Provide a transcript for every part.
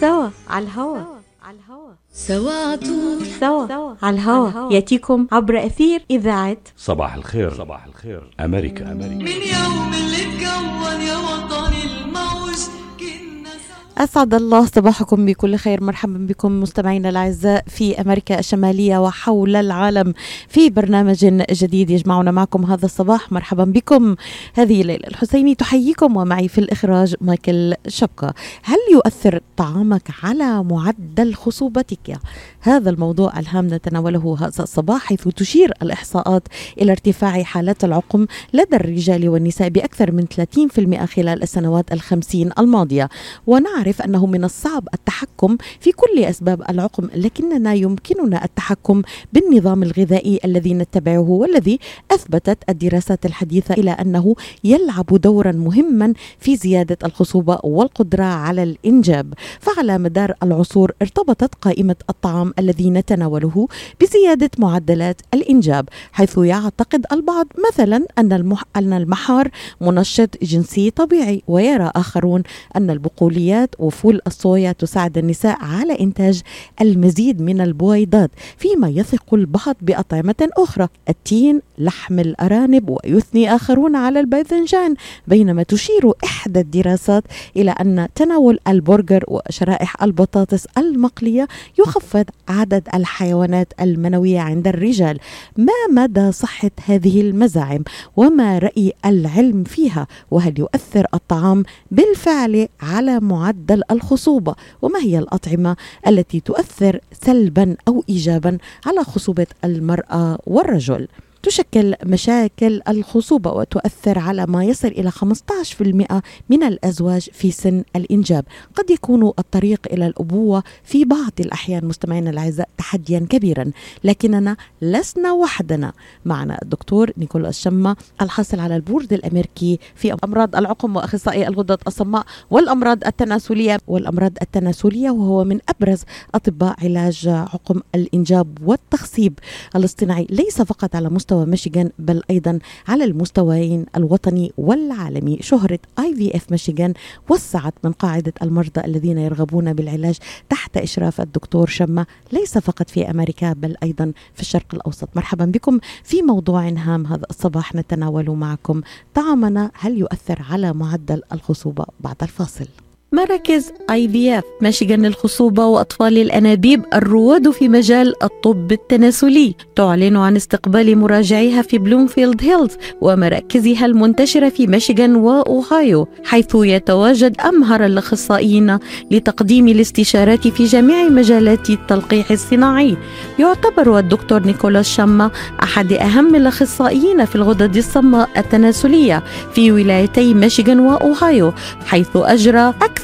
سوا على الهوا. سوا طول. سوا على الهوا. يأتيكم عبر أثير إذاعة صباح الخير. صباح الخير. أمريكا. أمريكا. من يوم أسعد الله صباحكم بكل خير. مرحبا بكم مستمعينا الأعزاء في أمريكا الشمالية وحول العالم في برنامج جديد يجمعنا معكم هذا الصباح. مرحبا بكم. هذه ليلى الحسيني تحييكم ومعي في الإخراج مايكل شبكة هل يؤثر طعامك على معدل خصوبتك؟ هذا الموضوع الهام نتناوله هذا الصباح حيث تشير الإحصاءات إلى ارتفاع حالات العقم لدى الرجال والنساء بأكثر من 30% خلال السنوات الخمسين الماضية. ونعرف أنه من الصعب التحكم في كل أسباب العقم لكننا يمكننا التحكم بالنظام الغذائي الذي نتبعه والذي أثبتت الدراسات الحديثة إلى أنه يلعب دورا مهما في زيادة الخصوبة والقدرة على الإنجاب فعلى مدار العصور ارتبطت قائمة الطعام الذي نتناوله بزيادة معدلات الإنجاب حيث يعتقد البعض مثلا أن. أن المحار منشط جنسي طبيعي ويرى آخرون أن البقوليات وفول الصويا تساعد النساء على إنتاج المزيد من البويضات فيما يثق البعض بأطعمة أخرى التين لحم الأرانب ويثني آخرون على الباذنجان بينما تشير إحدى الدراسات إلى أن تناول البرجر وشرائح البطاطس المقلية يخفض عدد الحيوانات المنوية عند الرجال. ما مدى صحة هذه المزاعم؟ وما رأي العلم فيها؟ وهل يؤثر الطعام بالفعل على معدل الخصوبة وما هي الأطعمة التي تؤثر سلبا أو إيجابا على خصوبة المرأة والرجل؟ تشكل مشاكل الخصوبة وتؤثر على ما يصل إلى 15% من الأزواج في سن الإنجاب. قد يكون الطريق إلى الأبوة في بعض الأحيان مستمعينا الأعزاء تحديا كبيرا. لكننا لسنا وحدنا. معنا الدكتور نيكولاس شما الحاصل على البورد الأمريكي في أمراض العقم وأخصائي الغدد الصماء والأمراض التناسلية والأمراض التناسلية وهو من أبرز أطباء علاج عقم الإنجاب والتخصيب الاصطناعي. ليس فقط على مستوى ميشيغان بل أيضا على المستويين الوطني والعالمي. شهرة IVF ميشيغان وسعت من قاعدة المرضى الذين يرغبون بالعلاج تحت إشراف الدكتور شما ليس فقط في أمريكا بل أيضا في الشرق الأوسط. مرحبا بكم في موضوع هام هذا الصباح. نتناول معكم طعامنا. هل يؤثر على معدل الخصوبة؟ بعد الفاصل. مراكز IVF ميشيغان للخصوبة وأطفال الأنابيب الرواد في مجال الطب التناسلي. تعلن عن استقبال مراجعيها في بلومفيلد هيلز ومراكزها المنتشرة في ميشيغان وأوهايو حيث يتواجد أمهر الأخصائيين لتقديم الاستشارات في جميع مجالات التلقيح الصناعي. يعتبر الدكتور نيكولاس شما أحد أهم الأخصائيين في الغدد الصماء التناسلية في ولايتي ميشيغان وأوهايو حيث أجرى أكثر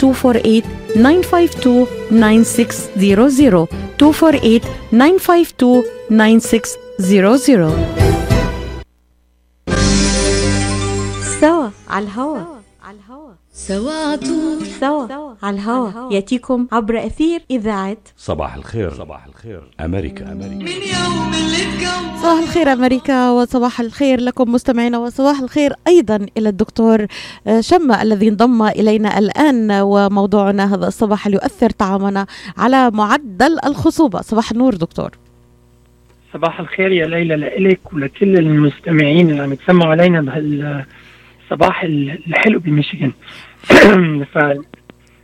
248 952 9600 248 952 9600 سوا على الهوا سوا طول سوا على الهوا. يأتيكم عبر أثير إذاعة صباح الخير. صباح الخير. أمريكا. أمريكا. من يوم اللي صباح الخير أمريكا وصباح الخير لكم مستمعينا وصباح الخير أيضا إلى الدكتور آه، شمة الذي انضم إلينا الآن وموضوعنا هذا الصباح هل يؤثر طعامنا على معدل الخصوبة. صباح النور دكتور. صباح الخير يا ليلى لإلك ولكل المستمعين اللي عم يتسمعوا علينا بهالصباح الحلو بميشيغان. ف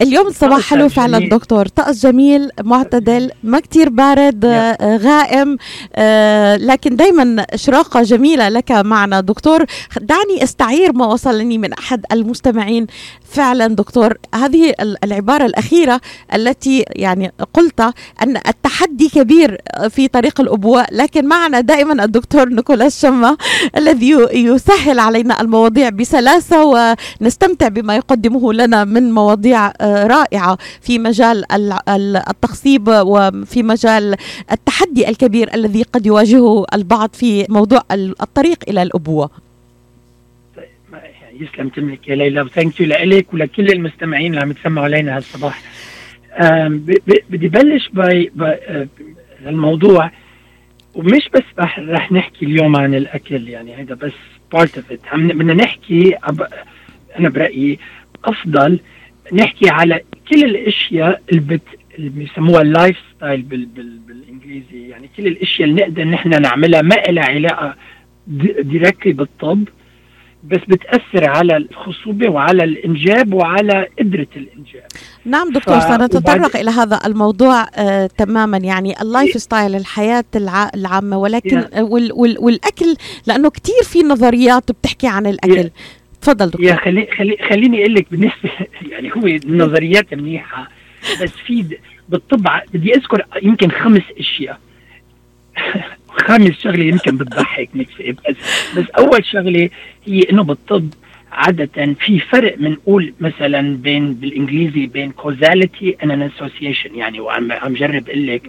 اليوم الصباح حلو فعلا جميل. دكتور. طقس جميل معتدل ما كتير بارد آه، غائم آه، لكن دايما إشراقة جميلة لك معنا. دكتور دعني استعير ما وصلني من أحد المستمعين. فعلا دكتور هذه ال- العبارة الأخيرة التي يعني قلت أن التحدي كبير في طريق الأبوة لكن معنا دائما الدكتور نيكولاس شما الذي يسهل علينا المواضيع بسلاسة ونستمتع بما يقدمه لنا من مواضيع رائعة في مجال ال- ال- التخصيب وفي مجال التحدي الكبير الذي قد يواجهه البعض في موضوع ال- الطريق الأبوة. ما- يعني يسلم تملك يا ليلى. و thank you لك ولكل المستمعين اللي عم يتسمعوا علينا هالصباح. بدي بلش by by- آه، الموضوع ومش بس رح, نحكي اليوم عن الأكل يعني هذا بس part of it بدنا نحكي. أنا برأيي أفضل نحكي على كل الأشياء اللي, بت... اللي بيسموها ال lifestyle بال... بال... بالإنجليزي. يعني كل الأشياء اللي نقدر نحن نعملها ما لها علاقة directly بالطب بس بتأثر على الخصوبة وعلى الإنجاب وعلى قدرة الإنجاب. نعم دكتور ف- سنتطرق وبعد- إلى هذا الموضوع آه تماما. يعني ال lifestyle الحياة الع... العامة ولكن Yeah. وال... وال... والأكل لأنه كتير في نظريات بتحكي عن الأكل. تفضل دكتور. يا خلي خلي خليني أقول لك بالنسبة يعني هو النظريات منيحة بس في د- بالطب ع- بدي أذكر يمكن خمس أشياء. خامس شغلة يمكن بتضحك نكفي بس بس أول شغلة هي إنه بالطب عادة في فرق بنقول مثلا بين بالإنجليزي بين causality and an association. يعني وعم عم جرب أقول لك.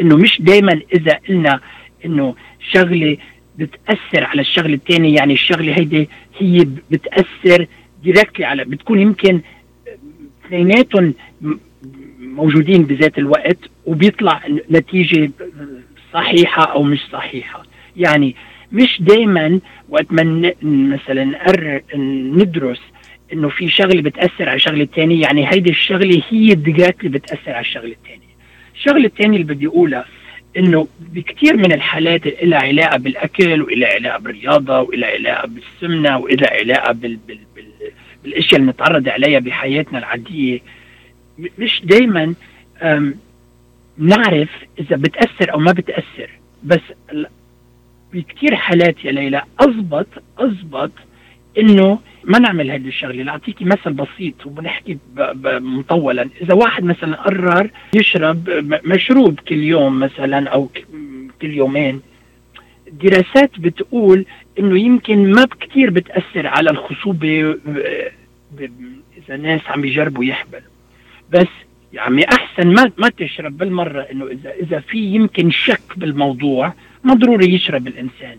إنه مش دائما إذا قلنا إنه شغلة بتأثر على الشغلة الثانية يعني الشغلة هيدي هي بتأثر دايركتلي على بتكون يمكن اثنيناتهم موجودين بذات الوقت وبيطلع نتيجة صحيحة أو مش صحيحة. يعني مش دائما وقت ما مثلا ندرس إنه في شغلة بتأثر على شغله ثانية يعني هيدي الشغلة هي دايركتلي بتأثر على الشغلة الثانية الشغلة الثانية اللي بدي أقولها إنه بكثير من الحالات لها علاقة بالأكل والها علاقة بالرياضة والها علاقة بالسمنة والها علاقة بال بال بال بالأشياء اللي نتعرض عليها بحياتنا العادية. مش دائما نعرف إذا بتأثر أو ما بتأثر. بس بكثير حالات يا ليلى أضبط أضبط إنه ما نعمل هذه الشغلة لاعطيكي مثل بسيط وبنحكي مطولا. إذا واحد مثلا قرر يشرب مشروب كل يوم مثلا أو كل يومين دراسات بتقول إنه يمكن ما كثير بتأثر على الخصوبة إذا ناس عم يجربوا يحبلوا. بس يعني أحسن ما ما تشرب بالمرة إنه اذا إذا في يمكن شك بالموضوع ما ضروري يشرب الإنسان.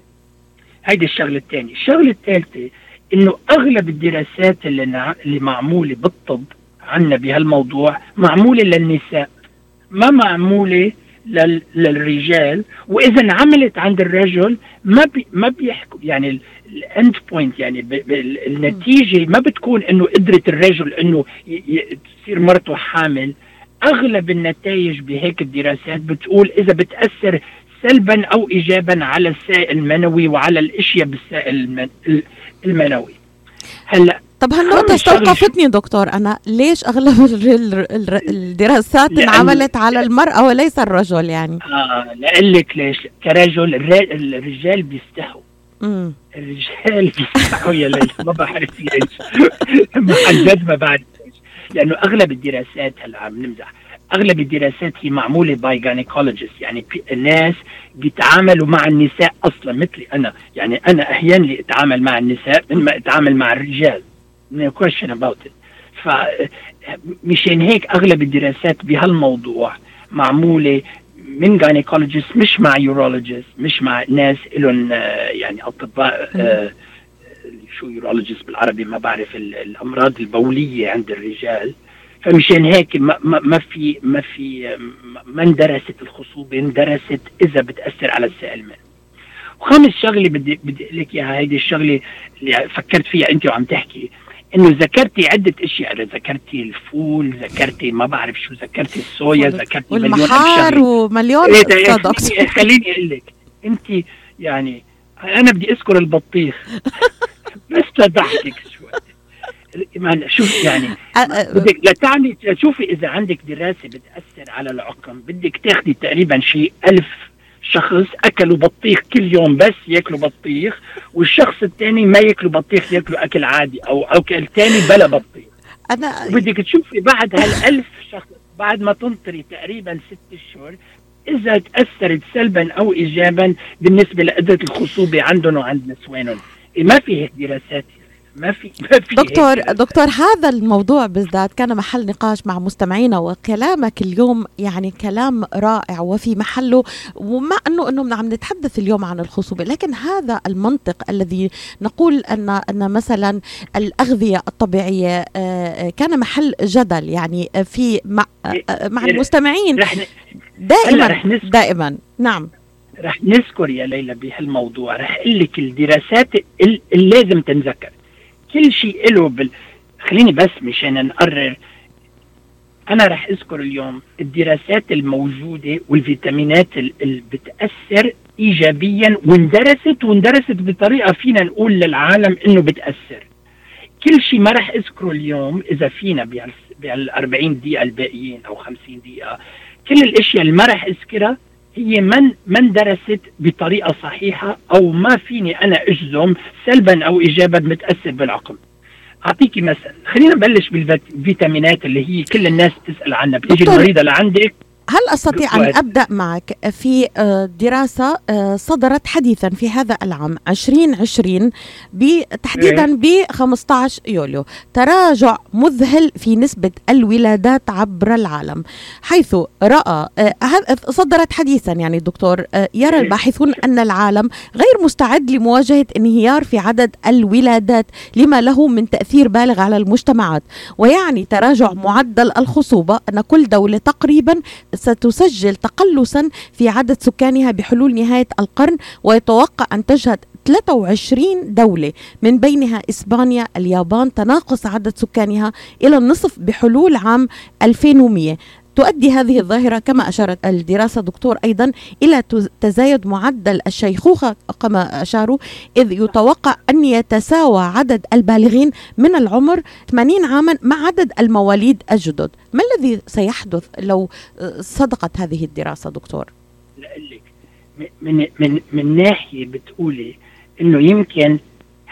هيدي الشغلة الثانية الشغلة الثالثه إنه أغلب الدراسات اللي. اللي معمولة بالطب عنا بهالموضوع معمولة للنساء ما معمولة لل... للرجال وإذا انعملت عند الرجل ما بي... ما بيحكوا يعني ال end point يعني ب... ب... النتيجة ما بتكون إنه قدره الرجل إنه ي... ي... تصير مرته حامل أغلب النتائج بهيك الدراسات بتقول إذا بتأثر سلبا أو ايجابا على السائل المنوي وعلى الأشياء بالسائل. المنوي. هلا طب هالنقطة استوقفتني دكتور أنا ليش أغلب ال- ال- ال- الدراسات انعملت على المرأة وليس الرجل يعني؟ آه لأقول لك ليش. كرجل الر- الرجال بيستحوا مم. الرجال بيستحوا يا ليلى ما بعرف ليش. عن جد ما بعرف ليش. لأنه أغلب الدراسات هلا عم نمزح. أغلب الدراسات هي معمولة by gynecologist يعني الناس بيتعاملوا مع النساء أصلا مثلي أنا. يعني أنا أحيانا أتعامل مع النساء من ما أتعامل مع الرجال. No question about it. ف مشان هيك أغلب الدراسات بهالموضوع معمولة من gynecologist مش مع urologist مش مع ناس لهم يعني أطباء آه، شو urologist بالعربي ما بعرف ال- الأمراض البولية عند الرجال. فمشان هيك ما, ما, في ما في ما- اندرست الخصوبة اندرست إذا بتأثر على السائل وخامس شغله بدي بدي أقول لك إياها هيدي الشغلة اللي فكرت فيها أنت وعم تحكي إنه ذكرتي عدة أشياء ذكرتي الفول ذكرتي ما بعرف شو ذكرتي الصويا ذكرتي والمحار. ومليون إيه ده يا صدق خليني- أقول لك أنت يعني أنا بدي أذكر البطيخ. بس لضحكك شوي. شوف يعني بدك لتعني تشوفي إذا عندك دراسة بتأثر على العقم بدك تاخذي تقريبا شيء ألف شخص اكلوا بطيخ كل يوم بس ياكلوا بطيخ والشخص الثاني ما ياكلوا بطيخ ياكلوا أكل عادي أو أكل ثاني بلا بطيخ. أنا بدك تشوفي بعد هالألف شخص بعد ما تنطري تقريبا ست أشهر إذا تأثرت سلبا أو ايجابا بالنسبة لقدره الخصوبة عندهم وعند نسوانهم. إيه ما في هيك دراسات. ما في ما في دكتور هيك. دكتور هذا الموضوع بالذات كان محل نقاش مع مستمعينا وكلامك اليوم يعني كلام رائع وفي محله ومع انه إنه عم نتحدث اليوم عن الخصوبة لكن هذا المنطق الذي نقول ان أن مثلا الأغذية الطبيعية آه، كان محل جدل يعني في مع آه، مع إيه، المستمعين. دائما دائما. نعم. رح نذكر يا ليلى بهالموضوع رح أقول لك الدراسات ال- اللي لازم تنذكر. كل شيء له بال... خليني بس مشان نقرر. أنا رح أذكر اليوم الدراسات الموجودة والفيتامينات ال- اللي بتأثر ايجابيا واندرست واندرست بطريقة فينا نقول للعالم إنه بتأثر. كل شيء ما رح أذكره اليوم إذا فينا بهال 40 دقيقة الباقيين أو 50 دقيقة. كل الأشياء اللي ما رح أذكرها هي من ما اندرست بطريقة صحيحة أو ما فيني أنا أجزم سلبا أو ايجابا متأثر بالعقل. أعطيكي مثل خلينا نبلش بالفيتامينات اللي هي كل الناس تسال عنها بتيجي المريضة لعندك هل أستطيع أن. أبدأ معك؟ في آه، دراسة آه، صدرت حديثا في هذا العام 2020 ب- تحديدا ب 15 يوليو. تراجع مذهل في نسبة الولادات عبر العالم حيث رأى آه، هذا صدرت حديثا يعني دكتور يرى الباحثون أن العالم غير مستعد لمواجهة انهيار في عدد الولادات لما له من تأثير بالغ على المجتمعات. ويعني تراجع معدل الخصوبة أن كل دولة تقريبا ستسجل تقلصا في عدد سكانها بحلول نهاية القرن ويتوقع أن تشهد 23 دولة من بينها إسبانيا اليابان تناقص عدد سكانها إلى النصف بحلول عام 2100 تؤدي هذه الظاهرة كما أشارت الدراسة دكتور أيضا إلى تز- تزايد معدل الشيخوخة كما أشاروا إذ يتوقع أن يتساوى عدد البالغين من العمر 80 عاما مع عدد المواليد الجدد ما الذي سيحدث لو آه، صدقت هذه الدراسة دكتور؟ لك من من من ناحية بتقولي إنه يمكن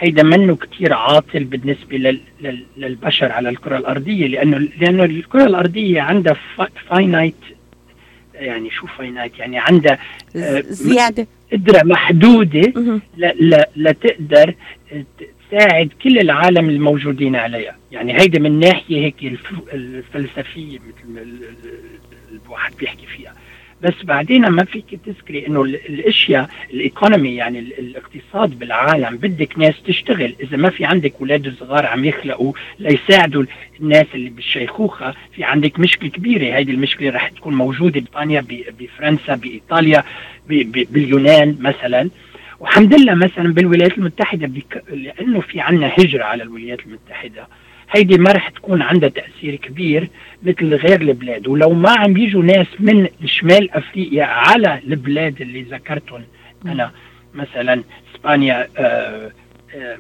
هيدا منه كتير عاطل بالنسبة لل لل للبشر على الكرة الأرضية لأنه لأنه الكرة الأرضية عندها finite يعني شو finite يعني عندها آه، زيادة. قدرة محدودة لتقدر تساعد كل العالم الموجودين عليها. يعني هيدا من ناحية هيك الف- الفلسفية مثل الواحد بيحكي فيها. بس بعدين ما فيك تذكري إنه ال- الأشياء ال economy يعني ال- الاقتصاد بالعالم بدك ناس تشتغل. إذا ما في عندك أولاد صغار عم يخلقوا ليساعدوا الناس اللي بالشيخوخة في عندك مشكلة كبيرة. هيدي المشكلة رح تكون موجودة ببريطانيا ب- بفرنسا بإيطاليا باليونان مثلا. والحمد لله مثلا بالولايات المتحدة. لأنه في عندنا هجرة على الولايات المتحدة. هيدي ما رح تكون عندها تأثير كبير مثل غير البلاد. ولو ما عم يجوا ناس من شمال أفريقيا على البلاد اللي ذكرتهم أنا مثلا إسبانيا آه آه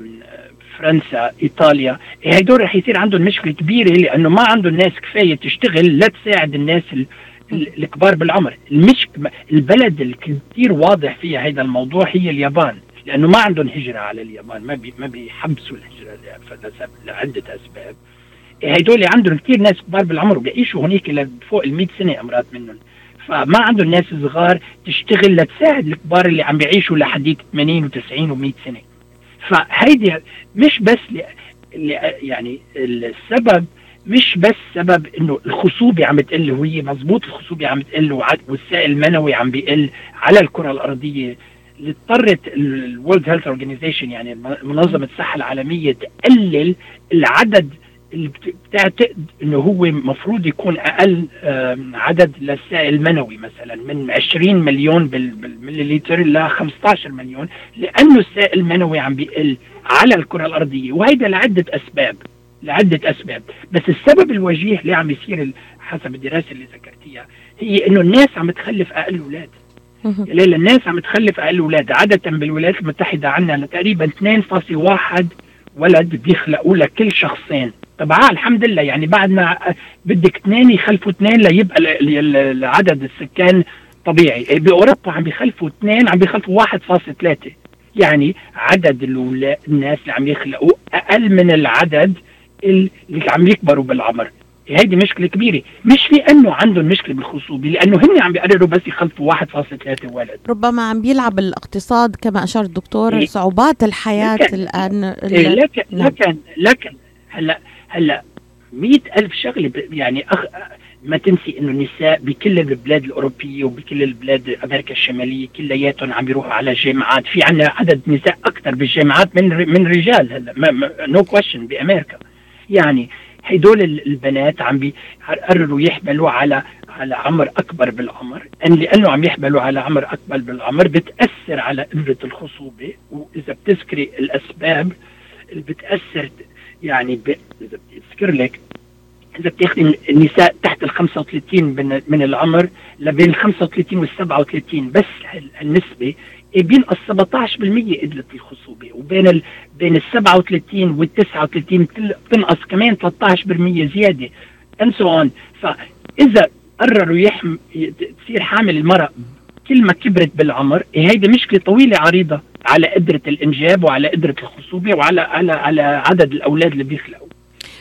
فرنسا إيطاليا هدول رح يصير عندهم مشكلة كبيرة لأنه ما عندهم ناس كفاية تشتغل لتساعد الناس ال- ال- الكبار بالعمر. المش البلد اللي كثير واضح فيها هذا الموضوع هي اليابان لأنه ما عندهم هجرة على اليابان ما بي ما بيحبسوا لسبب- لعدة أسباب. هدول عندهم كثير ناس كبار بالعمر وبيعيشوا هنيك لفوق ال 100 سنة امرات منهم. فما عندهم ناس صغار تشتغل لتساعد الكبار اللي عم بيعيشوا لحديت 80 و90 و100 سنة. فهيدي مش بس. يعني السبب مش بس سبب إنه الخصوبة عم تقل وهي مزبوط الخصوبة عم تقل والسائل المنوي عم بيقل على الكرة الأرضية. اللي اضطرت ال World Health Organization يعني منظمة الصحة العالمية تقلل العدد اللي بت- بتعتقد إنه هو مفروض يكون أقل عدد للسائل المنوي مثلا من 20 مليون بال- بالمليلتر ل 15 مليون لأنه السائل المنوي عم بيقل على الكرة الأرضية. وهيدا لعدة أسباب لعدة أسباب. بس السبب الوجيه اللي عم يصير حسب الدراسة اللي ذكرتيها هي إنه الناس عم تخلف أقل أولاد. ليلى الناس عم تخلف أقل أولاد. عادة بالولايات المتحدة عندنا تقريبا 2.1 ولد بيخلقوا لكل شخصين. طبعا الحمد لله. يعني بعد ما بدك اثنين يخلفوا اثنين ليبقى ال- ال- ال- عدد السكان طبيعي. بأوروبا عم بيخلفوا اثنين عم بيخلفوا 1.3 يعني عدد الناس اللي عم يخلقوا أقل من العدد اللي عم يكبروا بالعمر. هيدي مشكلة كبيرة. مش لأنه عندهم مشكلة بالخصوبه لأنه هن عم بيقرروا بس يخلفوا 1.3 ولد. ربما عم بيلعب الاقتصاد كما أشار الدكتور إيه. صعوبات الحياة لكن- الآن إيه لكن نعم. لكن لكن هلا هلأ مئة ألف شغلة ب- يعني أخ ما تنسي إنه النساء بكل البلاد الأوروبية وبكل البلاد أمريكا الشمالية كلياتهم عم بيروحوا على جامعات. في عندنا عدد نساء أكثر بالجامعات من من رجال هلأ. no question بأمريكا. يعني هدول ال- البنات عم بيقرروا يحملوا على على عمر أكبر بالعمر. أن لأنه عم يحملوا على عمر أكبر بالعمر بتأثر على قدره الخصوبة. وإذا بتذكري الأسباب اللي بتأثر يعني ب... إذا بتذكر لك إذا بتاخذي النساء تحت ال 35 من, العمر لبين ال 35 وال 37 بس إيه بينقص 17% قدره الخصوبة وبين ال بين ال 37 وال 39 بتل- بتنقص كمان 13% زيادة and so on. فإذا قرروا يحم تصير حامل المرأة كل ما كبرت بالعمر إيه هيدي مشكلة طويلة عريضة على قدره الإنجاب وعلى قدره الخصوبة وعلى على على عدد الأولاد اللي بيخلقوا.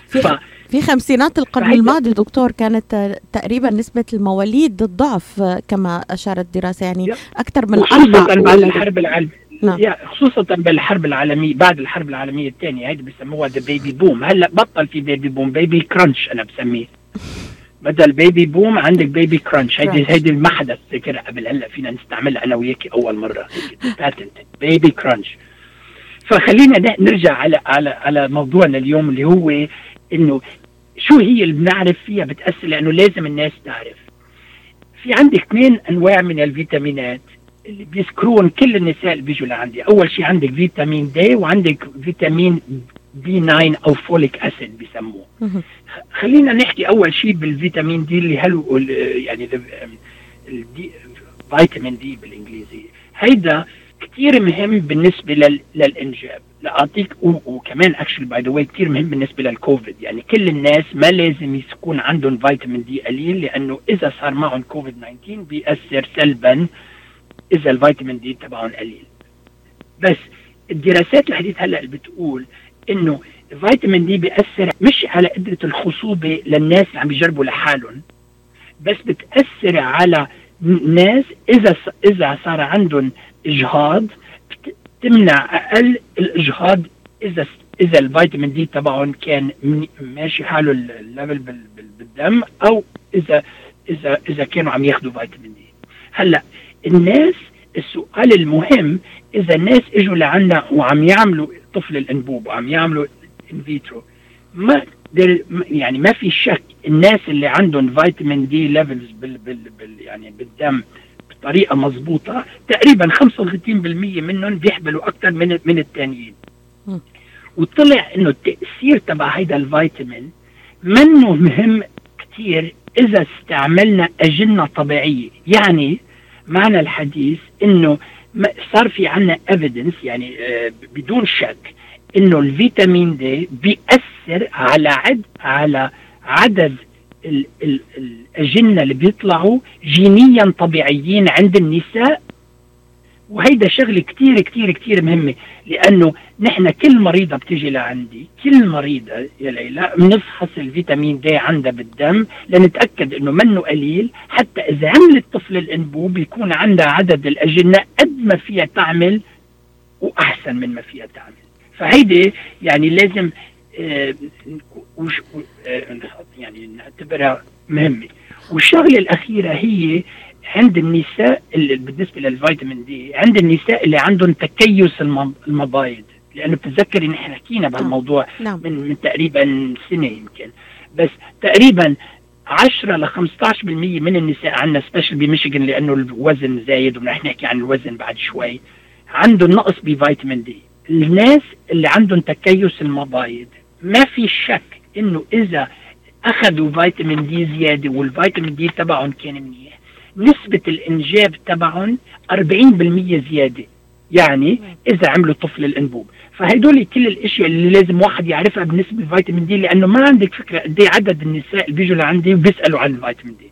ف- في خمسينات القرن الماضي دكتور كانت تقريبا نسبة المواليد ضعف آه، كما أشارت الدراسة يعني. أكثر من خصوصا بعد. الحرب العالميه نعم. خصوصا بالحرب العالمية بعد الحرب العالمية الثانية هيدي بسموها the baby boom هلأ بطل في baby boom baby crunch أنا بسميه بدل baby boom عندك baby crunch هيدي. هيدي ما حدا ذكرها قبل هلأ فينا نستعملها أنا وياكي أول مرة patent baby crunch فخلينا نرجع على على على موضوعنا اليوم اللي هو إنه شو هي اللي بنعرف فيها بتأثر؟ لأنه لازم الناس تعرف. في عندك اثنين أنواع من الفيتامينات اللي بيذكرون كل النساء اللي بيجوا لعندي. أول شيء عندك فيتامين D وعندك فيتامين B 9 أو folic acid بيسموه. خلينا نحكي أول شيء بالفيتامين D اللي هلو ال- يعني vitamin D بالإنجليزي. هيدا كثير مهم بالنسبة لل للإنجاب. لأعطيك وكمان actually by the way كثير مهم بالنسبة للكوفيد. يعني كل الناس ما لازم يكون عندهم فيتامين D قليل لأنه إذا صار معهم كوفيد 19 بيأثر سلبا إذا الفيتامين D تبعهم قليل. بس الدراسات الحديث هلأ اللي بتقول إنه الفيتامين D بيأثر مش على قدرة الخصوبة للناس اللي عم بيجربوا لحالهم بس بتأثر على ناس إذا ص- إذا صار عندهم إجهاض بت- تمنع أقل الإجهاض إذا س- إذا الفيتامين دي تبعهم كان ماشي حاله ال- ال level بال- بال- بالدم أو إذا إذا إذا كانوا عم ياخذوا فيتامين دي هلأ الناس السؤال المهم إذا الناس إجوا لعنا وعم يعملوا طفل الأنبوب وعم يعملوا in vitro ما يعني ما في شك الناس اللي عندهم فيتامين دي levels بال بال بال يعني بالدم بطريقه مضبوطه تقريبا 35% منهم بيحملوا أكثر من من الثانيين. وطلع إنه التأثير تبع هيدا الفيتامين منه مهم كثير إذا استعملنا أجنة طبيعية يعني معنى الحديث إنه صار في عنا evidence يعني آه، بدون شك إنه الفيتامين دي بيأثر على عد على عدد ال ال الأجنة اللي بيطلعوا جينيا طبيعيين عند النساء. وهيدا شغلة كتير كتير كتير مهمة لأنه نحن كل مريضة بتيجي لعندي كل مريضة يا ليلى بنفحص الفيتامين دي عندها بالدم لنتأكد إنه منه قليل حتى إذا عملت طفل الأنبوب يكون عندها عدد الأجنة قد ما فيها تعمل وأحسن من ما فيها تعمل. فهيدي يعني لازم آه، وش- آه، يعني نعتبرها مهمة. والشغلة الأخيرة هي عند النساء اللي بالنسبة للفيتامين دي عند النساء اللي عندهم تكيس الم- المبايض لأنه بتتذكري نحن حكينا بهالموضوع نعم. من من تقريبا سنة يمكن. بس تقريبا 10 ل 15% من النساء عندنا سبيشل بميشيغان لأنه الوزن زايد ورح نحكي عن الوزن بعد شوي عندهم نقص بفيتامين دي الناس اللي عندهم تكيس المبايض ما في شك إنه إذا أخذوا فيتامين دي زيادة والفيتامين دي تبعهم كان منيح نسبة الإنجاب تبعهم 40% زيادة. يعني إذا عملوا طفل الأنبوب. فهدول كل الإشياء اللي لازم واحد يعرفها بالنسبة للفيتامين دي لأنه ما عندك فكرة قد إيه عدد النساء اللي بيجوا لعندي وبيسالوا عن الفيتامين دي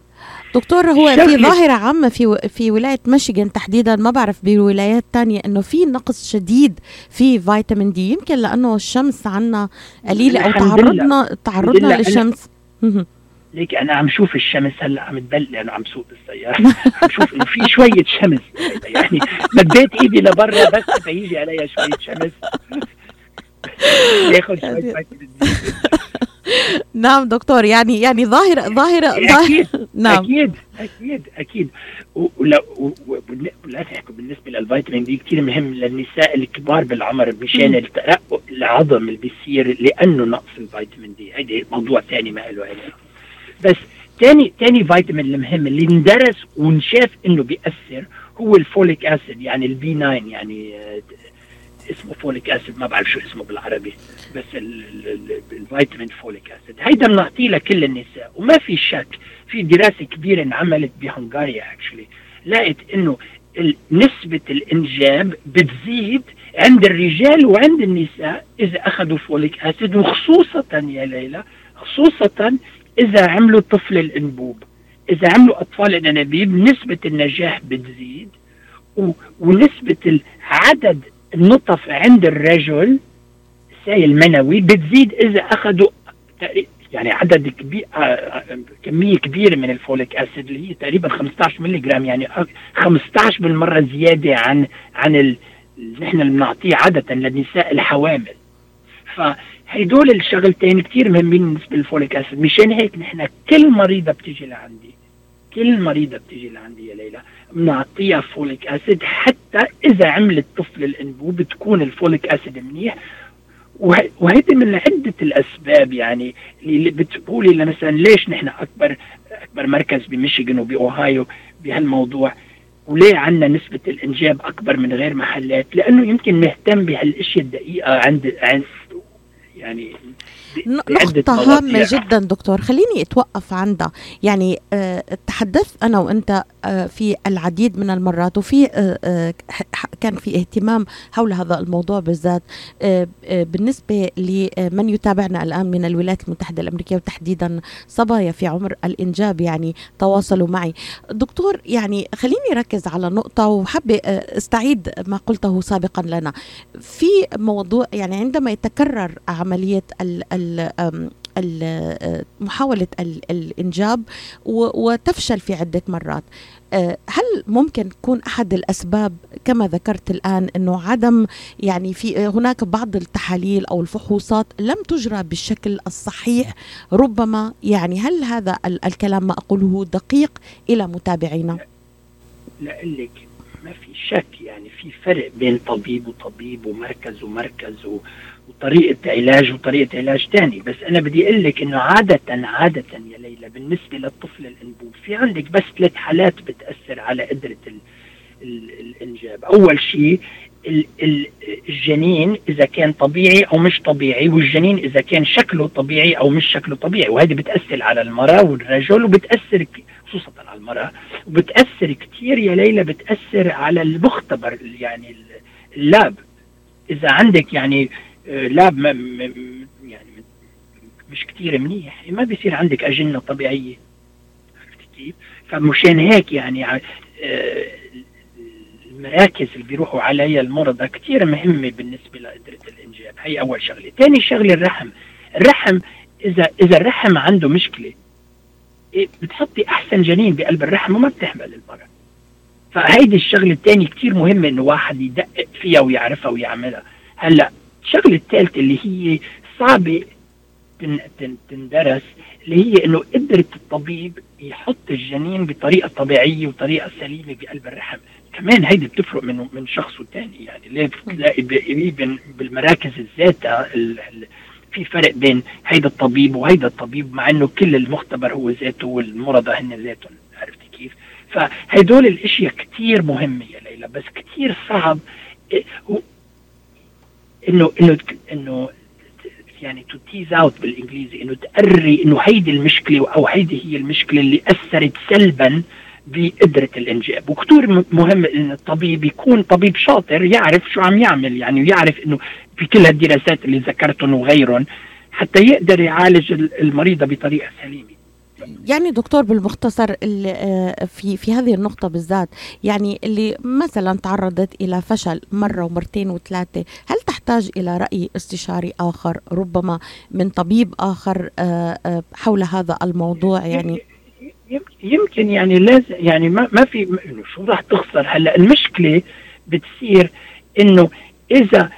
دكتور هو في ظاهرة عامة في في ولاية ميشيغان تحديدا ما بعرف بولايات تانية إنه في نقص شديد في فيتامين دي يمكن لأنه الشمس عنا قليلة أو. تعرضنا تعرضنا. للشمس. ليك أنا عم شوف الشمس هلأ عم تبل لأنه عم سوق بالسيارة عم شوف إنه في شوية شمس يعني مديت إيدي لبرا بس فيجي عليها شوية شمس ياخذ شوية. نعم دكتور يعني يعني ظاهرة ظاهرة ظاهرة. نعم. أكيد أكيد و- ولا تحكوا بالنسبة للفيتامين دي كثير مهم للنساء الكبار بالعمر مشان. الترقق العظم اللي بيصير لأنه نقص الفيتامين دي. هيدي موضوع ثاني ما له علاقة. بس ثاني ثاني فيتامين المهم اللي اندرس ونشاف إنه بيأثر هو ال folic acid يعني ال B 9 يعني آه، اسمه folic acid ما بعرف شو اسمه بالعربي بس ال- ال- ال- الفيتامين folic acid. هيدا بنعطيه لكل النساء وما في شك في دراسة كبيرة انعملت بهنغاريا اكشلي لقت إنه ال- نسبة الإنجاب بتزيد عند الرجال وعند النساء إذا أخذوا فوليك أسيد وخصوصا يا ليلى خصوصا إذا عملوا طفل الإنبوب. إذا عملوا أطفال الأنابيب نسبة النجاح بتزيد و- ونسبة ال- عدد النطف عند الرجل السائل المنوي بتزيد إذا أخذوا يعني عدد كبير آه، آه، كمية كبيرة من ال folic acid اللي هي تقريبا 15 ملي جرام يعني أك- 15 بالمرة زيادة عن عن نحن اللي بنعطيه عادة للنساء الحوامل. فهدول الشغلتين كتير مهمين بالنسبة لل folic acid. مشان هيك نحن كل مريضة بتيجي لعندي كل مريضة بتيجي لعندي يا ليلى بنعطيها folic acid. حتى إذا عملت طفل الأنبوب تكون ال folic acid منيح. وه- وهيدي من عدة الأسباب يعني اللي بتقولي لي مثلا ليش نحن أكبر أكبر مركز بميشيغان وبأوهايو بهالموضوع؟ وليه عندنا نسبة الإنجاب أكبر من غير محلات؟ لأنه يمكن نهتم بهالأشياء الدقيقة عند عند يعني نقطة. هامة جدا دكتور. خليني أتوقف عندها. يعني آه، تحدثت أنا وأنت آه، في العديد من المرات وفي آه، آه، كان في اهتمام حول هذا الموضوع بالذات آه، آه، بالنسبة لمن يتابعنا الآن من الولايات المتحدة الأمريكية وتحديدا صبايا في عمر الإنجاب يعني تواصلوا معي. دكتور يعني خليني ركز على نقطة وحابة أستعيد ما قلته سابقا لنا. في موضوع يعني عندما يتكرر عملية ال محاولة ال- الإنجاب وتفشل في عدة مرات. هل ممكن تكون أحد الأسباب كما ذكرت الآن أنه عدم يعني في هناك بعض التحاليل أو الفحوصات لم تجرى بالشكل الصحيح ربما؟ يعني هل هذا ال- الكلام ما أقوله دقيق إلى متابعينا؟ لك ما في شك يعني في فرق بين طبيب وطبيب ومركز ومركز و... وطريقة علاج وطريقة علاج تاني. بس أنا بدي أقول لك إنه عادة عادة يا ليلى بالنسبة للطفل الأنبوب في عندك بس ثلاث حالات بتأثر على قدرة ال... ال... الإنجاب. أول شيء ال... ال... الجنين إذا كان طبيعي أو مش طبيعي والجنين إذا كان شكله طبيعي أو مش شكله طبيعي. وهذه بتأثر على المرأة والرجل وبتأثر ك- خصوصا على المرأة وبتأثر كثير يا ليلى بتأثر على المختبر يعني ال- اللاب. إذا عندك يعني م- يعني مش كثير منيح. ما بيصير عندك أجنة طبيعية. عرفت كيف؟ فمشان هيك يعني آه، المراكز اللي بيروحوا عليها المرضى كثير مهمة بالنسبة لقدرة الإنجاب. هي أول شغلة. ثاني شغلة الرحم. الرحم إذا إذا الرحم عنده مشكلة إيه، بتحطي أحسن جنين بقلب الرحم وما بتحمل المرأة فهيدي الشغلة الثانية كثير مهمة إنه واحد يدقق فيها ويعرفها ويعملها. هلأ الشغله الثالثه اللي هي صعبة تن- تن- تندرس اللي هي إنه قدرة الطبيب يحط الجنين بطريقة طبيعية وطريقة سليمة بقلب الرحم. كمان هيدي بتفرق من من شخص والتاني يعني ليه بتلاقي بالمراكز الذاتها ال- ال- في فرق بين هيدا الطبيب وهيدا الطبيب مع إنه كل المختبر هو ذاته والمرضى هن ذاتهم. عرفت كيف؟ فهدول الأشياء كتير مهمة يا ليلى بس كتير صعب إنه إنه إنه يعني to tease out بالإنجليزي إنه تقرري إنه هيدي المشكلة أو هيدي هي المشكلة اللي أثرت سلبا بقدرة الإنجاب وكتير م- مهم إن الطبيب يكون طبيب شاطر يعرف شو عم يعمل يعني ويعرف إنه في كل هالدراسات اللي ذكرتهم وغيرهم حتى يقدر يعالج ال- المريضة بطريقة سليمة. يعني دكتور بالمختصر آه، في في هذه النقطة بالذات يعني اللي مثلا تعرضت إلى فشل مرة ومرتين وثلاثة هل تحتاج إلى رأي استشاري آخر؟ ربما من طبيب آخر آه، آه، حول هذا الموضوع يعني؟ يم- يمكن يعني لازم يعني ما ما في إنه شو راح تخسر؟ هلأ المشكلة بتصير إنه إذا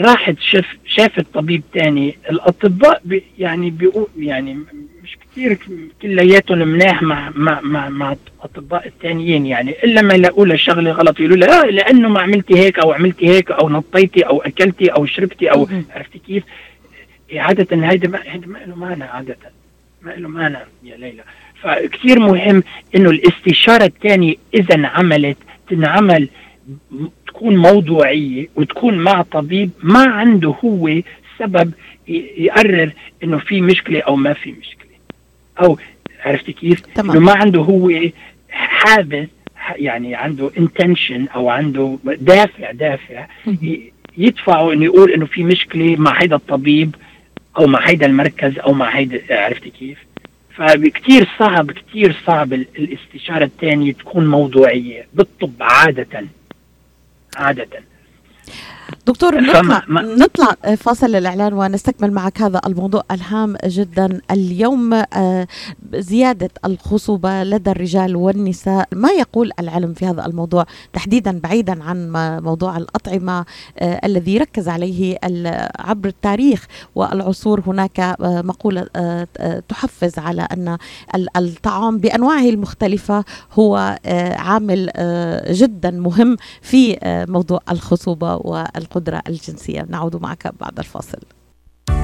راحت شاف شافت طبيب تاني الأطباء بي يعني بيقول يعني مش كثير كلياتهم مناح مع مع مع, مع الاطباء التانيين يعني إلا ما يلاقوا لها شغلة غلط يقولوا لها آه لأنه ما عملتي هيك أو عملتي هيك أو نطيتي أو أكلتي أو شربتي أو. عرفتي كيف؟ عادة هيدا ما هيدا ما له معنى عادة ما له معنى يا ليلى فكثير مهم إنه الاستشارة الثانية إذا انعملت تنعمل تكون موضوعية وتكون مع طبيب ما عنده هو سبب يقرر إنه في مشكلة أو ما في مشكلة أو عرفتي كيف؟ تمام. إنه ما عنده هو حابس يعني عنده intention أو عنده دافع دافع يدفعه إنه يقول إنه في مشكلة مع هيدا الطبيب أو مع هيدا المركز أو مع هيدا عرفتي كيف؟ فكتير صعب كتير صعب ال- الاستشارة الثانية تكون موضوعية بالطب عادة عادة دكتور نطلع نطلع فاصل للاعلان ونستكمل معك هذا الموضوع الهام جدا. اليوم آه، زيادة الخصوبة لدى الرجال والنساء. ما يقول العلم في هذا الموضوع؟ تحديدا بعيدا عن موضوع الأطعمة آه، الذي ركز عليه عبر التاريخ والعصور. هناك آه، مقولة تحفز على أن ال- الطعام بأنواعه المختلفة هو عامل جدا مهم في موضوع الخصوبة والقدرة الجنسية. نعود معك بعد الفاصل.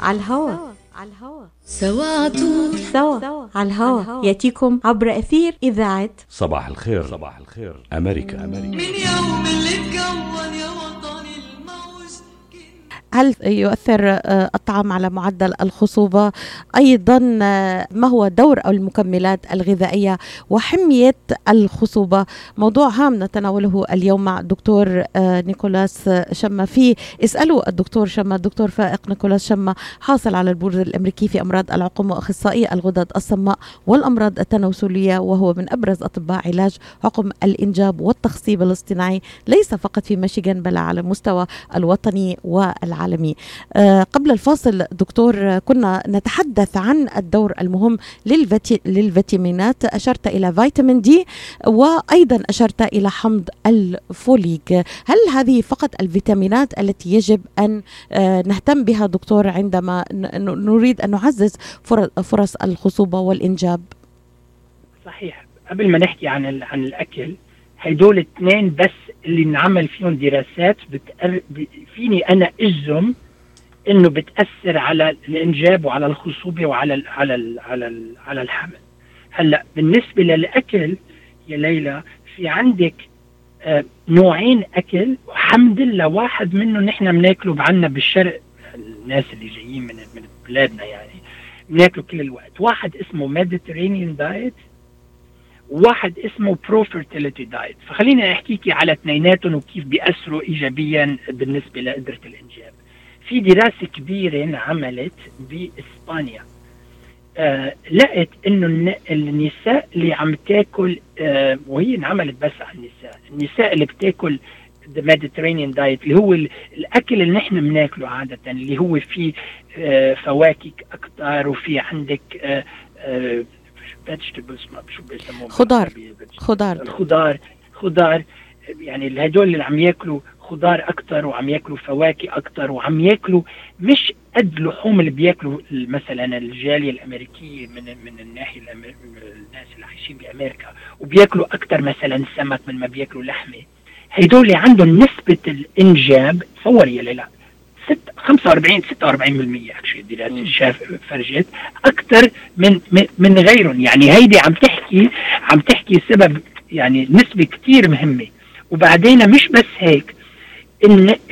على الهوا. على الهوا سوا طول. سوا. على الهوا. يأتيكم عبر أثير إذاعة صباح الخير. صباح الخير. أمريكا. أمريكا من يوم اللي اتكون هل يؤثر آه، الطعام على معدل الخصوبة؟ أيضا آه، ما هو دور المكملات الغذائية وحمية الخصوبة؟ موضوع هام نتناوله اليوم مع الدكتور آه، نيكولاس شما في اسألوا الدكتور شما الدكتور فائق نيكولاس شما حاصل على البورد الأمريكي في أمراض العقم وأخصائي الغدد الصماء والأمراض التناسلية وهو من أبرز أطباء علاج عقم الإنجاب والتخصيب الاصطناعي ليس فقط في ميشيغان بل على المستوى الوطني والعالمي آه، قبل الفاصل دكتور كنا نتحدث عن الدور المهم للفيتامينات. أشرت إلى فيتامين دي وأيضا أشرت إلى حمض الفوليك. هل هذه فقط الفيتامينات التي يجب أن آه، نهتم بها دكتور عندما نريد أن نعزز فر- فرص الخصوبة والإنجاب؟ صحيح. قبل ما نحكي عن عن الأكل هدول اثنين بس اللي انعمل فيهم دراسات بتقر... فيني أنا أجزم إنه بتأثر على الإنجاب وعلى الخصوبة وعلى ال... على ال... على ال... على الحمل. هلأ بالنسبة للأكل يا ليلى في عندك آه نوعين أكل الحمد لله واحد منه نحن بناكله بعنا بالشرق. الناس اللي جايين من من بلادنا يعني بناكله كل الوقت. واحد اسمه Mediterranean diet وواحد اسمه pro fertility diet فخليني احكيكي على اثنيناتهم وكيف بيأثروا ايجابيا بالنسبة لقدره الإنجاب. في دراسة كبيرة انعملت بإسبانيا. آه لقت إنه الن- النساء اللي عم تاكل آه وهي انعملت بس على النساء. النساء اللي بتاكل the Mediterranean diet اللي هو ال- الأكل اللي نحن بناكله عادة اللي هو فيه آه، فواكه أكثر وفي عندك vegetables شو بيسموه خضار. خضار الخضار خضار يعني هدول اللي عم ياكلوا خضار أكثر وعم ياكلوا فواكه أكثر وعم ياكلوا مش قد لحوم اللي بياكلوا مثلا الجالية الأمريكية من من الناحية الأمر... الناس اللي عايشين بأمريكا وبياكلوا أكثر مثلا سمك من ما بياكلوا لحمة هدول عندهم نسبة الإنجاب تصور يا ليلى ست 45 46% اكشلي الدراسه شاف فرجت أكثر من من- غيرهم. يعني هيدي عم تحكي عم تحكي سبب يعني نسبة كثير مهمة. وبعدين مش بس هيك.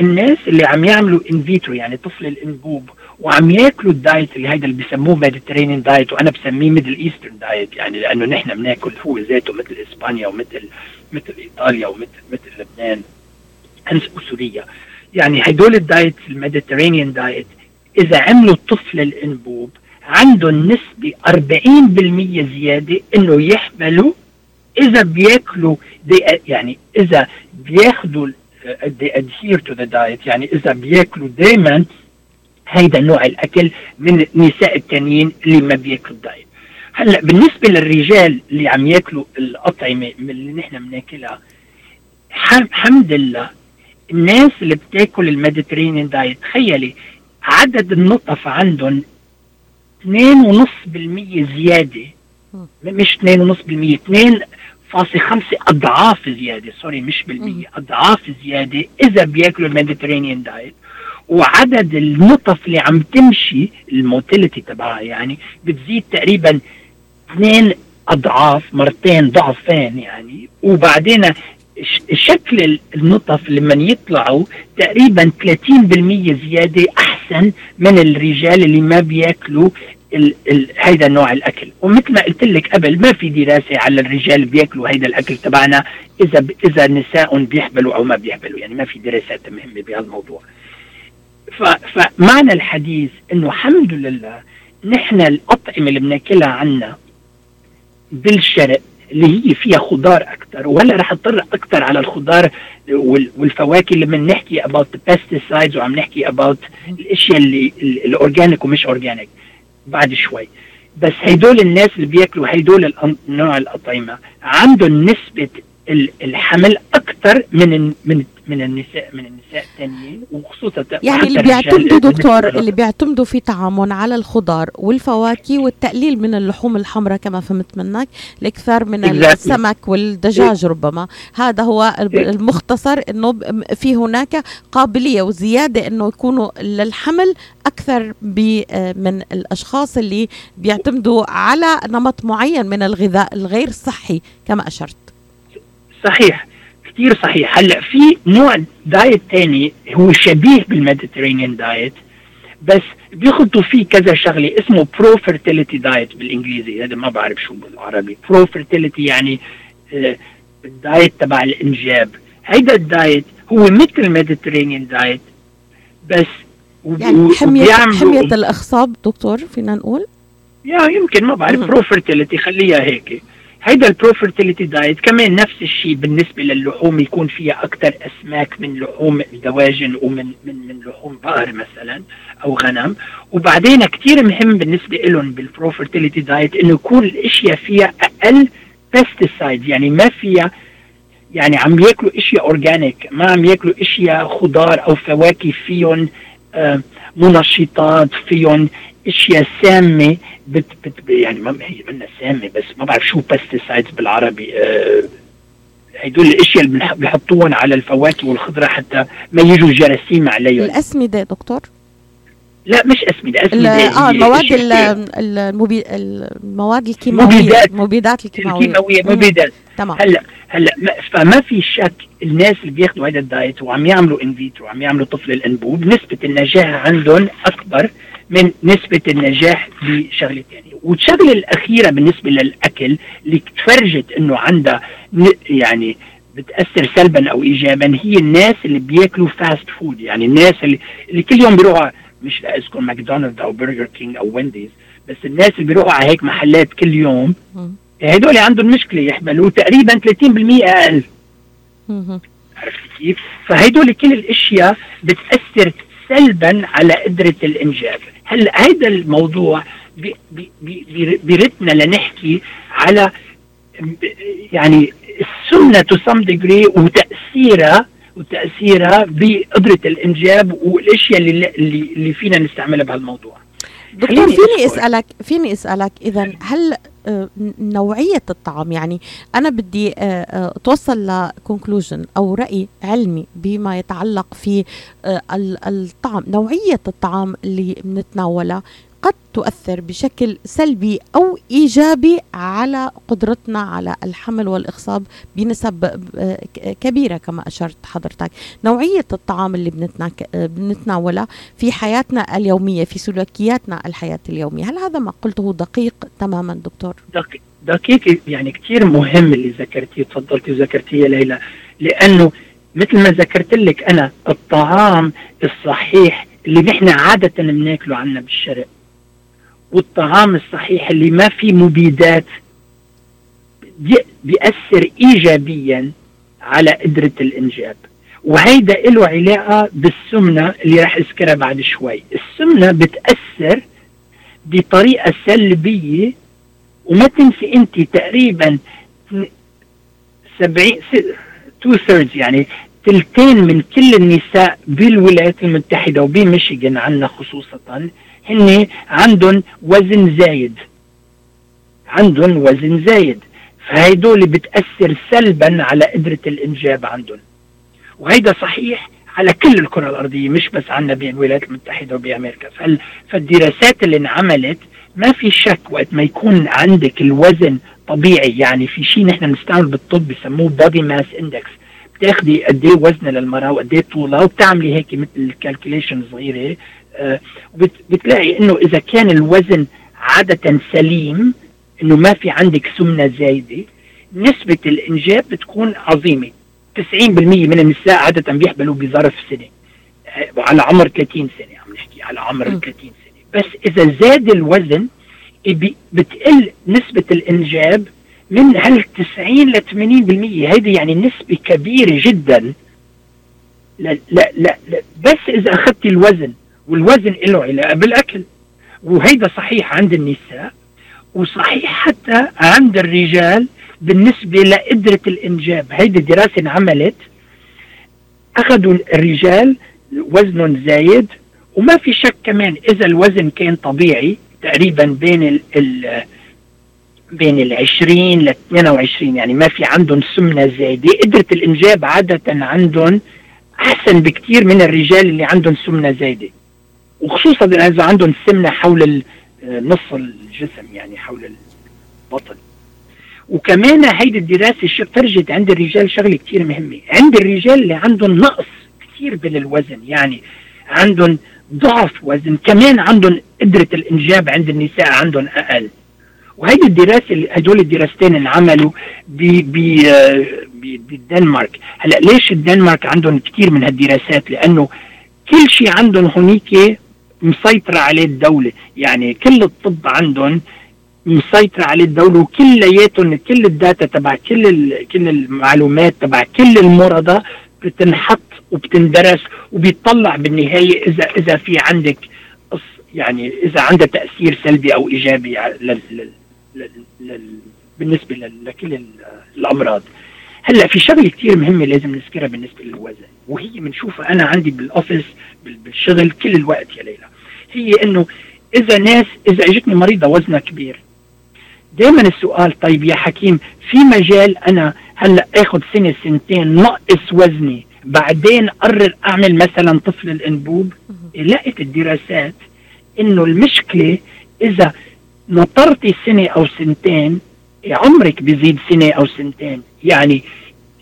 الناس اللي عم يعملوا in vitro يعني طفل الإنبوب وعم ياكلوا ال diet اللي هيدا اللي بيسموه Mediterranean diet وأنا بسميه Middle Eastern diet يعني لأنه نحن بناكل هو ذاته مثل إسبانيا ومثل مثل إيطاليا ومثل مثل لبنان. وسوريا يعني هدول ال diet ال Mediterranean diet إذا عملوا الطفل الأنبوب عندهم نسبة 40% زيادة إنه يحملوا إذا بياكلوا يعني إذا بياخذوا they adhere to the diet يعني إذا بياكلوا دائما هيدا نوع الأكل من النساء التانيين اللي ما بياكلوا ال diet. هلأ بالنسبة للرجال اللي عم ياكلوا الأطعمة اللي نحن بناكلها حم- الحمد لله الناس اللي بتاكل ال Mediterranean diet تخيلي عدد النطف عندهم 2.5% زيادة. مش 2.5% 2.5 أضعاف زيادة sorry مش بالمية أضعاف زيادة إذا بياكلوا ال Mediterranean diet. وعدد النطف اللي عم تمشي ال motility تبعها يعني بتزيد تقريبا اثنين أضعاف مرتين ضعفين يعني. وبعدين شكل النطف لما يطلعوا تقريبا 30% زيادة أحسن من الرجال اللي ما بياكلوا ال ال هيدا نوع الأكل. ومثل ما قلت لك قبل ما في دراسة على الرجال بياكلوا هيدا الأكل تبعنا إذا إذا نساء بيحبلوا أو ما بيحبلوا يعني ما في دراسات مهمة بهذا الموضوع فمعنى الحديث إنه الحمد لله نحن الأطعمة اللي بناكلها عنا بالشرق اللي هي فيها خضار أكثر وهلا رح اضطر أكثر على الخضار وال- والفواكه بنحكي about the pesticides وعم نحكي about الأشياء اللي ال- ال organic ومش organic بعد شوي. بس هيدول الناس اللي بياكلوا الأن- نوع الأطعمة عندهم نسبة الحمل أكثر من من من النساء من النساء الثانيين وخصوصا يعني اللي بيعتمدوا دكتور. اللي بيعتمدوا في طعامهم على الخضار والفواكه والتقليل من اللحوم الحمراء كما فهمت منك الاكثار من. السمك والدجاج ربما هذا هو المختصر إنه في هناك قابلية وزيادة إنه يكونوا للحمل أكثر ب- من الأشخاص اللي بيعتمدوا على نمط معين من الغذاء الغير صحي كما أشرت صحيح كثير صحيح. هلأ في نوع diet تاني هو شبيه بال Mediterranean diet بس بيخلطوا فيه كذا شغلة اسمه pro fertility diet بالإنجليزي. هذا ما بعرف شو بالعربي. pro fertility يعني آه، ال diet تبع الإنجاب. هيدا ال diet هو مثل ال Mediterranean diet بس يعني وبيعملوا- حمية الأخصاب دكتور فينا نقول؟ يا يمكن ما بعرف. pro fertility خليها هيك. هيدا ال pro fertility diet كمان نفس الشيء بالنسبة للحوم يكون فيها أكثر أسماك من لحوم الدواجن ومن من من لحوم بقر مثلا أو غنم. وبعدين كثير مهم بالنسبة لهم بال pro fertility diet إنه يكون الأشياء فيها أقل pesticide يعني ما فيها يعني عم ياكلوا أشياء organic ما عم ياكلوا أشياء خضار أو فواكه فيهم آه، منشطات فيهم أشياء سامة بت بت يعني ما هي منا سامة بس ما بعرف شو pesticides بالعربي آه، هدول الأشياء اللي بنح- بيحطوهم على الفواكه والخضرة حتى ما يجوا جراثيم عليهم. الأسمدة دكتور؟ لا مش اسمده اسمده آه المواد. المبي... المواد الكيماوية مبيدات. المبيدات الكيماوية الكيماوية. مبيدات تمام هلا هلا ما- فما في شك الناس اللي بياخذوا هذا ال diet وعم يعملوا in vitro وعم يعملوا طفل الأنبوب نسبة النجاح عندهم أكبر من نسبة النجاح بشغلة ثانية والشغلة الأخيرة بالنسبة للأكل اللي تفرجت إنه عندها يعني بتأثر سلبا أو ايجابا هي الناس اللي بياكلوا fast food يعني الناس اللي, اللي كل يوم بيروحوا مش لاذكر ماكدونالدز أو Burger King أو Wendy's بس الناس اللي بيروحوا على هيك محلات كل يوم. هدول عندهم مشكلة يحملوا تقريبا 30% أقل مهم. عرفت كيف فهيدول كل الأشياء بتأثر سلبا على قدرة الانجاب هلأ هيدا الموضوع بي- بي- بي- لنحكي على يعني السمنة to some degree وتأثيرها وتأثيرها بقدرة الإنجاب والأشياء اللي اللي, اللي فينا نستعملها بهالموضوع دكتور فيني. أسألك فيني أسألك إذا هل آه، نوعية الطعام يعني أنا بدي آه، آه، توصل لكونكلوجن أو رأي علمي بما يتعلق في ال- الطعام نوعية الطعام اللي بنتناولها قد تؤثر بشكل سلبي أو إيجابي على قدرتنا على الحمل والاخصاب بنسب آه، ك- كبيرة كما أشرت حضرتك. نوعية الطعام اللي آه، بنتناولها في حياتنا اليومية في سلوكياتنا الحياة اليومية. هل هذا ما قلته دقيق تماما دكتور؟ دق- دقيق يعني كثير مهم اللي ذكرتيه تفضلتي وذكرتيه ليلى. لأنه مثل ما ذكرت لك أنا الطعام الصحيح اللي نحن عادة بناكله عنا بالشرق. والطعام الصحيح اللي ما فيه مبيدات بي- بيأثر ايجابيا على قدرة الإنجاب. وهيدا له علاقة بالسمنة اللي راح أذكرها بعد شوي. السمنة بتأثر بطريقة سلبية وما تنسي أنت تقريبا 70 two thirds يعني ثلثين من كل النساء بالولايات المتحدة وبميشيغان عندنا خصوصا هن عندهم وزن زايد. عندهم وزن زايد. فهيدول بتأثر سلبا على قدرة الإنجاب عندهم وهيدا صحيح على كل الكرة الأرضية مش بس عندنا بالولايات المتحدة وبامريكا فال- فالدراسات اللي انعملت ما في شك وقت ما يكون عندك الوزن طبيعي. يعني في شيء نحن بنستعمل بالطب بسموه body mass index بتاخدي قد إيه وزنها للمرأة وقد إيه طولها وبتعملي هيك مثل calculation صغيره بتلاقي إنه إذا كان الوزن عادة سليم إنه ما في عندك سمنة زايدة نسبة الإنجاب بتكون عظيمة. 90% من النساء عادة بيحبلوا بظرف سنة. آه، على عمر 30 سنة عم نحكي على عمر م. 30 سنة. بس إذا زاد الوزن بي- بتقل نسبة الإنجاب من هال 90 ل 80% هيدي يعني نسبة كبيرة جدا. لا لا لا, لا. بس إذا أخذت الوزن والوزن له علاقة بالأكل. وهيدا صحيح عند النساء وصحيح حتى عند الرجال بالنسبة لقدرة الإنجاب. هيدي دراسة انعملت. أخذوا الرجال وزنهم زايد وما في شك كمان إذا الوزن كان طبيعي تقريبا بين ال ال بين ال 20 ل 22 يعني ما في عندهم سمنة زايدة. قدره الإنجاب عادة عندهم أحسن بكثير من الرجال اللي عندهم سمنة زايدة. وخصوصا إذا عندهم سمنة حول نص الجسم يعني حول البطن. وكمان هيدي الدراسة الش- فرجت عند الرجال شغلة كثير مهمة. عند الرجال اللي عندهم نقص كثير بالوزن يعني عندهم ضعف وزن كمان عندهم قدرة الإنجاب عند النساء عندهم أقل. وهيدي الدراسة اللي- هدول الدراستين انعملوا بالدنمارك. هلأ ليش الدنمارك عندهم كثير من هالدراسات؟ لأنه كل شيء عندهم هونيك مسيطرة عليه الدولة. يعني كل الطب عندهم مسيطرة عليه الدولة وكلياتهم كل الداتا تبع كل كل المعلومات تبع كل المرضى بتنحط وبتندرس وبيطلع بالنهاية إذا إذا في عندك يعني إذا عندها تأثير سلبي أو إيجابي لل لل لل بالنسبة لكل ال- الأمراض. هلا في شغلة كثير مهمة لازم نذكرها بالنسبة للوزن وهي بنشوفها أنا عندي بالأوفيس بال- بالشغل كل الوقت يا ليلى. هي إنه إذا ناس إذا إجتني مريضة وزنها كبير دائما السؤال طيب يا حكيم في مجال أنا هلأ آخذ سنة سنتين نقص وزني بعدين قرر أعمل مثلا طفل الأنبوب؟ لقيت الدراسات إنه المشكلة إذا نطرتي سنة أو سنتين عمرك بيزيد سنة أو سنتين. يعني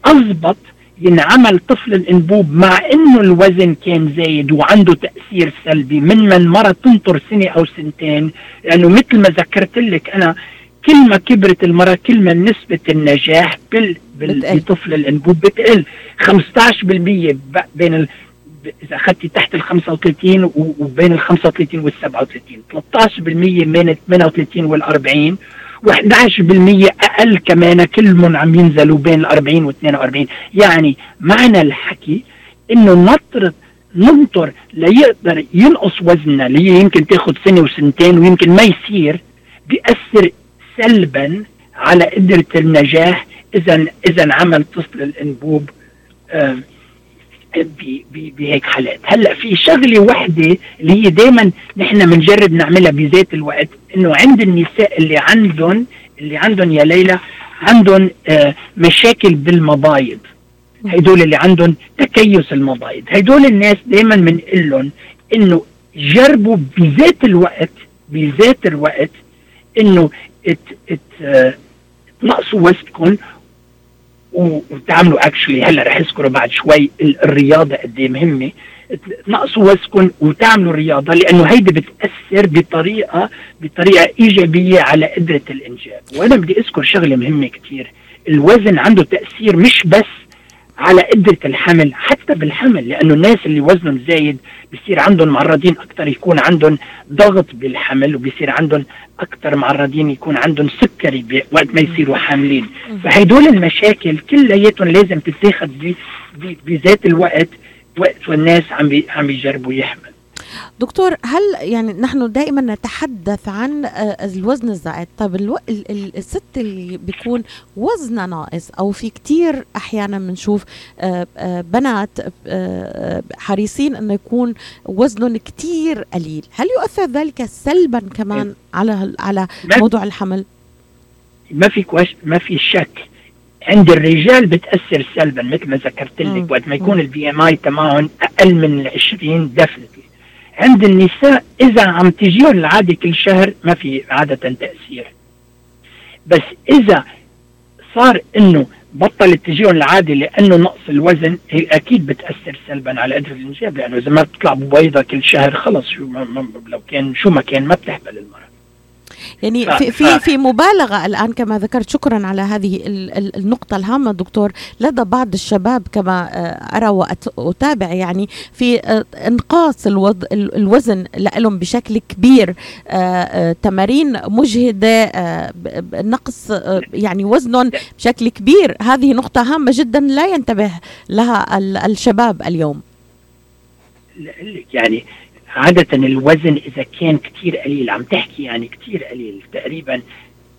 اضبط ينعمل طفل الإنبوب مع إنه الوزن كان زايد وعنده تأثير سلبي من من مرة تنطر سنة أو سنتين. لأنه مثل ما ذكرت لك أنا كل ما كبرت المراه كل ما نسبة النجاح بال بال بتقل. بطفل الإنبوب بتقل. 15% ب- بين ال... إذا أخذتي تحت ال 35 و- وبين ال 35 وال 37 13% بين ال 38 وال 40 و11% أقل كمان. كلهم عم ينزلوا بين ال 40 و 42 يعني معنى الحكي إنه نطرد ننطر ليقدر ينقص وزننا اللي هي يمكن تاخذ سنة وسنتين ويمكن ما يصير بيأثر سلبا على قدرة النجاح إذا إذا عمل طفل الأنبوب آه، بهيك حالات. هلأ في شغلة وحدة اللي هي دائما نحن بنجرب نعملها بذات الوقت إنه عند النساء اللي عندهم اللي عندهم يا ليلى عندهم آه مشاكل بالمبايض هدول اللي عندهم تكيس المبايض هدول الناس دائما بنقول لهم إنه جربوا بذات الوقت بذات الوقت إنه آه، تنقصوا وزنكم وتعملوا اكشلي هلا رح اذكر بعد شوي ال- الرياضة قد إيه مهمة. تنقصوا وزنكم وتعملوا رياضة لأنه هيدي بتأثر بطريقه بطريقة إيجابية على قدرة الإنجاب. وأنا بدي أذكر شغلة مهمة كثير الوزن عنده تأثير مش بس على قدرة الحمل حتى بالحمل لأنه الناس اللي وزنهم زايد بصير عندهم معرضين أكثر يكون عندهم ضغط بالحمل وبصير عندهم أكثر معرضين يكون عندهم سكري وقت ما يصيروا حاملين. فهدول المشاكل كلياتهم لازم تتاخذ بذات الوقت وقت والناس عم عم بيجربوا يحمل دكتور هل يعني نحن دائما نتحدث عن آه، الوزن الزائد؟ طيب ألو... ال- ال- الست اللي بيكون وزنها ناقص أو في كتير أحيانا بنشوف آه، آه، بنات حريصين إنه يكون وزنهم كتير قليل هل يؤثر ذلك سلبا كمان على على موضوع الحمل؟ ما في كوش ما في شك. عند الرجال بتأثر سلبا مثل ما ذكرت. لك وقت ما يكون ال BMI تبعهم أقل من ال 20 definitely عند النساء إذا عم تجيهم العادة كل شهر ما في عادة تأثير. بس إذا صار إنه بطلت تجيهم العادة لأنه نقص الوزن هي أكيد بتأثر سلبا على قدرة الانجاب لأنه إذا ما بتطلع ببيضة كل شهر خلص شو ما لو كان شو ما كان ما بتحمل المراه يعني ف- في في في مبالغة الآن كما ذكرت شكرا على هذه ال- ال- النقطة الهامة دكتور. لدى بعض الشباب كما آه، أرى وأتابع يعني في آه، إنقاص الوض- ال- الوزن لهم بشكل كبير آه، تمارين مجهدة نقص يعني وزنهم بشكل كبير. هذه نقطة هامة جدا لا ينتبه لها ال- الشباب اليوم. يعني عادة الوزن إذا كان كتير قليل عم تحكي يعني كتير قليل تقريبا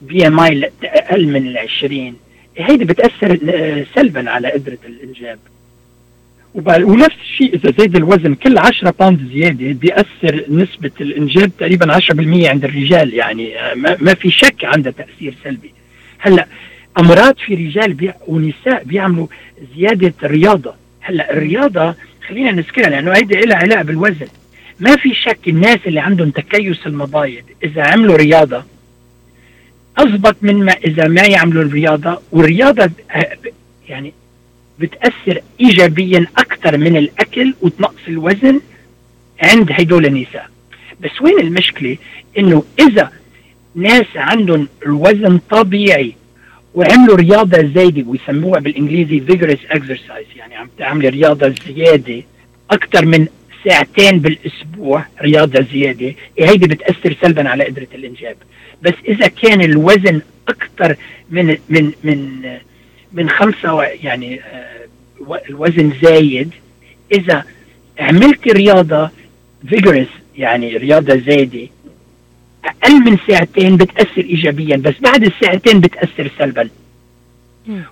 BMI أقل من العشرين. هيدي بتأثر آه، سلبا على قدرة الإنجاب. ونفس الشيء إذا زاد الوزن كل 10 pound زيادة بيأثر نسبة الإنجاب تقريبا 10% عند الرجال يعني آه، ما, في شك عندها تأثير سلبي. هلأ أمراض في رجال بي ونساء بيعملوا زيادة الرياضة هلأ الرياضة خلينا نذكرها لأنه هيدي لها علاقة بالوزن. ما في شك الناس اللي عندهم تكيس المبايض إذا عملوا رياضة اضبط من ما إذا ما يعملوا الرياضة والرياضة يعني بتأثر ايجابيا أكثر من الأكل وتنقص الوزن عند هدول النساء. بس وين المشكلة؟ إنه إذا ناس عندهم الوزن طبيعي وعملوا رياضة زايدة ويسموها بالإنجليزي vigorous exercise يعني عم تعملي رياضة زيادة أكثر من ساعتين بالأسبوع رياضة زيادة هيدي بتأثر سلبا على قدرة الإنجاب بس إذا كان الوزن أكثر من من من من خمسة يعني آه، الوزن زايد إذا عملتي رياضة vigorous يعني رياضة زايدة أقل من ساعتين بتأثر ايجابيا بس بعد الساعتين بتأثر سلبا.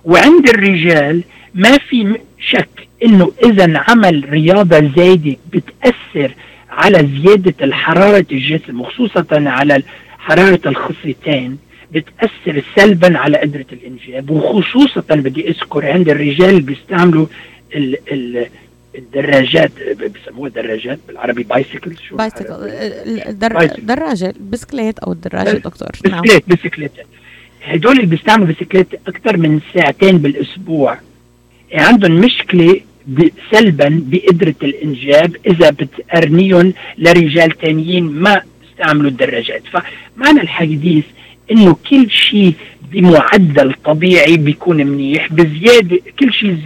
وعند الرجال ما في شك إنه إذا عمل رياضة زايدة بتأثر على زيادة الحرارة الجسم وخصوصا على حراره الخصيتين بتأثر سلبا على قدرة الإنجاب. وخصوصا بدي أذكر عند الرجال اللي بيستعملوا ال ال الدراجات بسموها دراجات بالعربي bicycle شو. دراجة البسكليت أو الدراجه دكتور. نعم. بسكليت بسكليت هدول اللي بيستعملوا بسكليت أكثر من ساعتين بالأسبوع عندهم مشكلة سلبا بقدره الإنجاب إذا بتقرنيهم لرجال تانيين ما استعملوا الدراجات. فمعنى الحديث إنه كل شيء بمعدل طبيعي بيكون منيح بزيادة كل شيء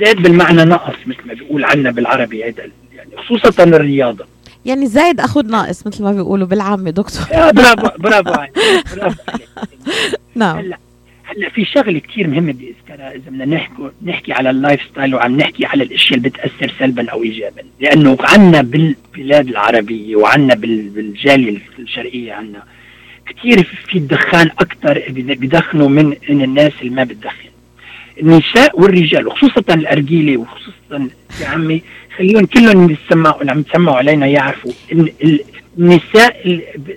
زاد بالمعنى نقص مثل ما بيقول عنا بالعربي هذا يعني خصوصا الرياضة. يعني زايد أخذ ناقص مثل ما بيقولوا بالعامة دكتور. برافو برافو عليك برافو عليك. نعم. هلأ هلا في شغلة كثير مهمة أذكرها إذا بدنا نحكي نحكي على ال lifestyle وعم نحكي على الأشياء اللي بتأثر سلبا أو ايجابا. لأنه عنا بالبلاد العربية وعنا بال- بالجالية الشرقية عنا كثير في الدخان أكثر بدخنوا من من الناس اللي ما بتدخن. النساء والرجال وخصوصا الارجيله وخصوصا يا عمي خليهم كلهم اللي عم يسمعوا علينا يعرفوا النساء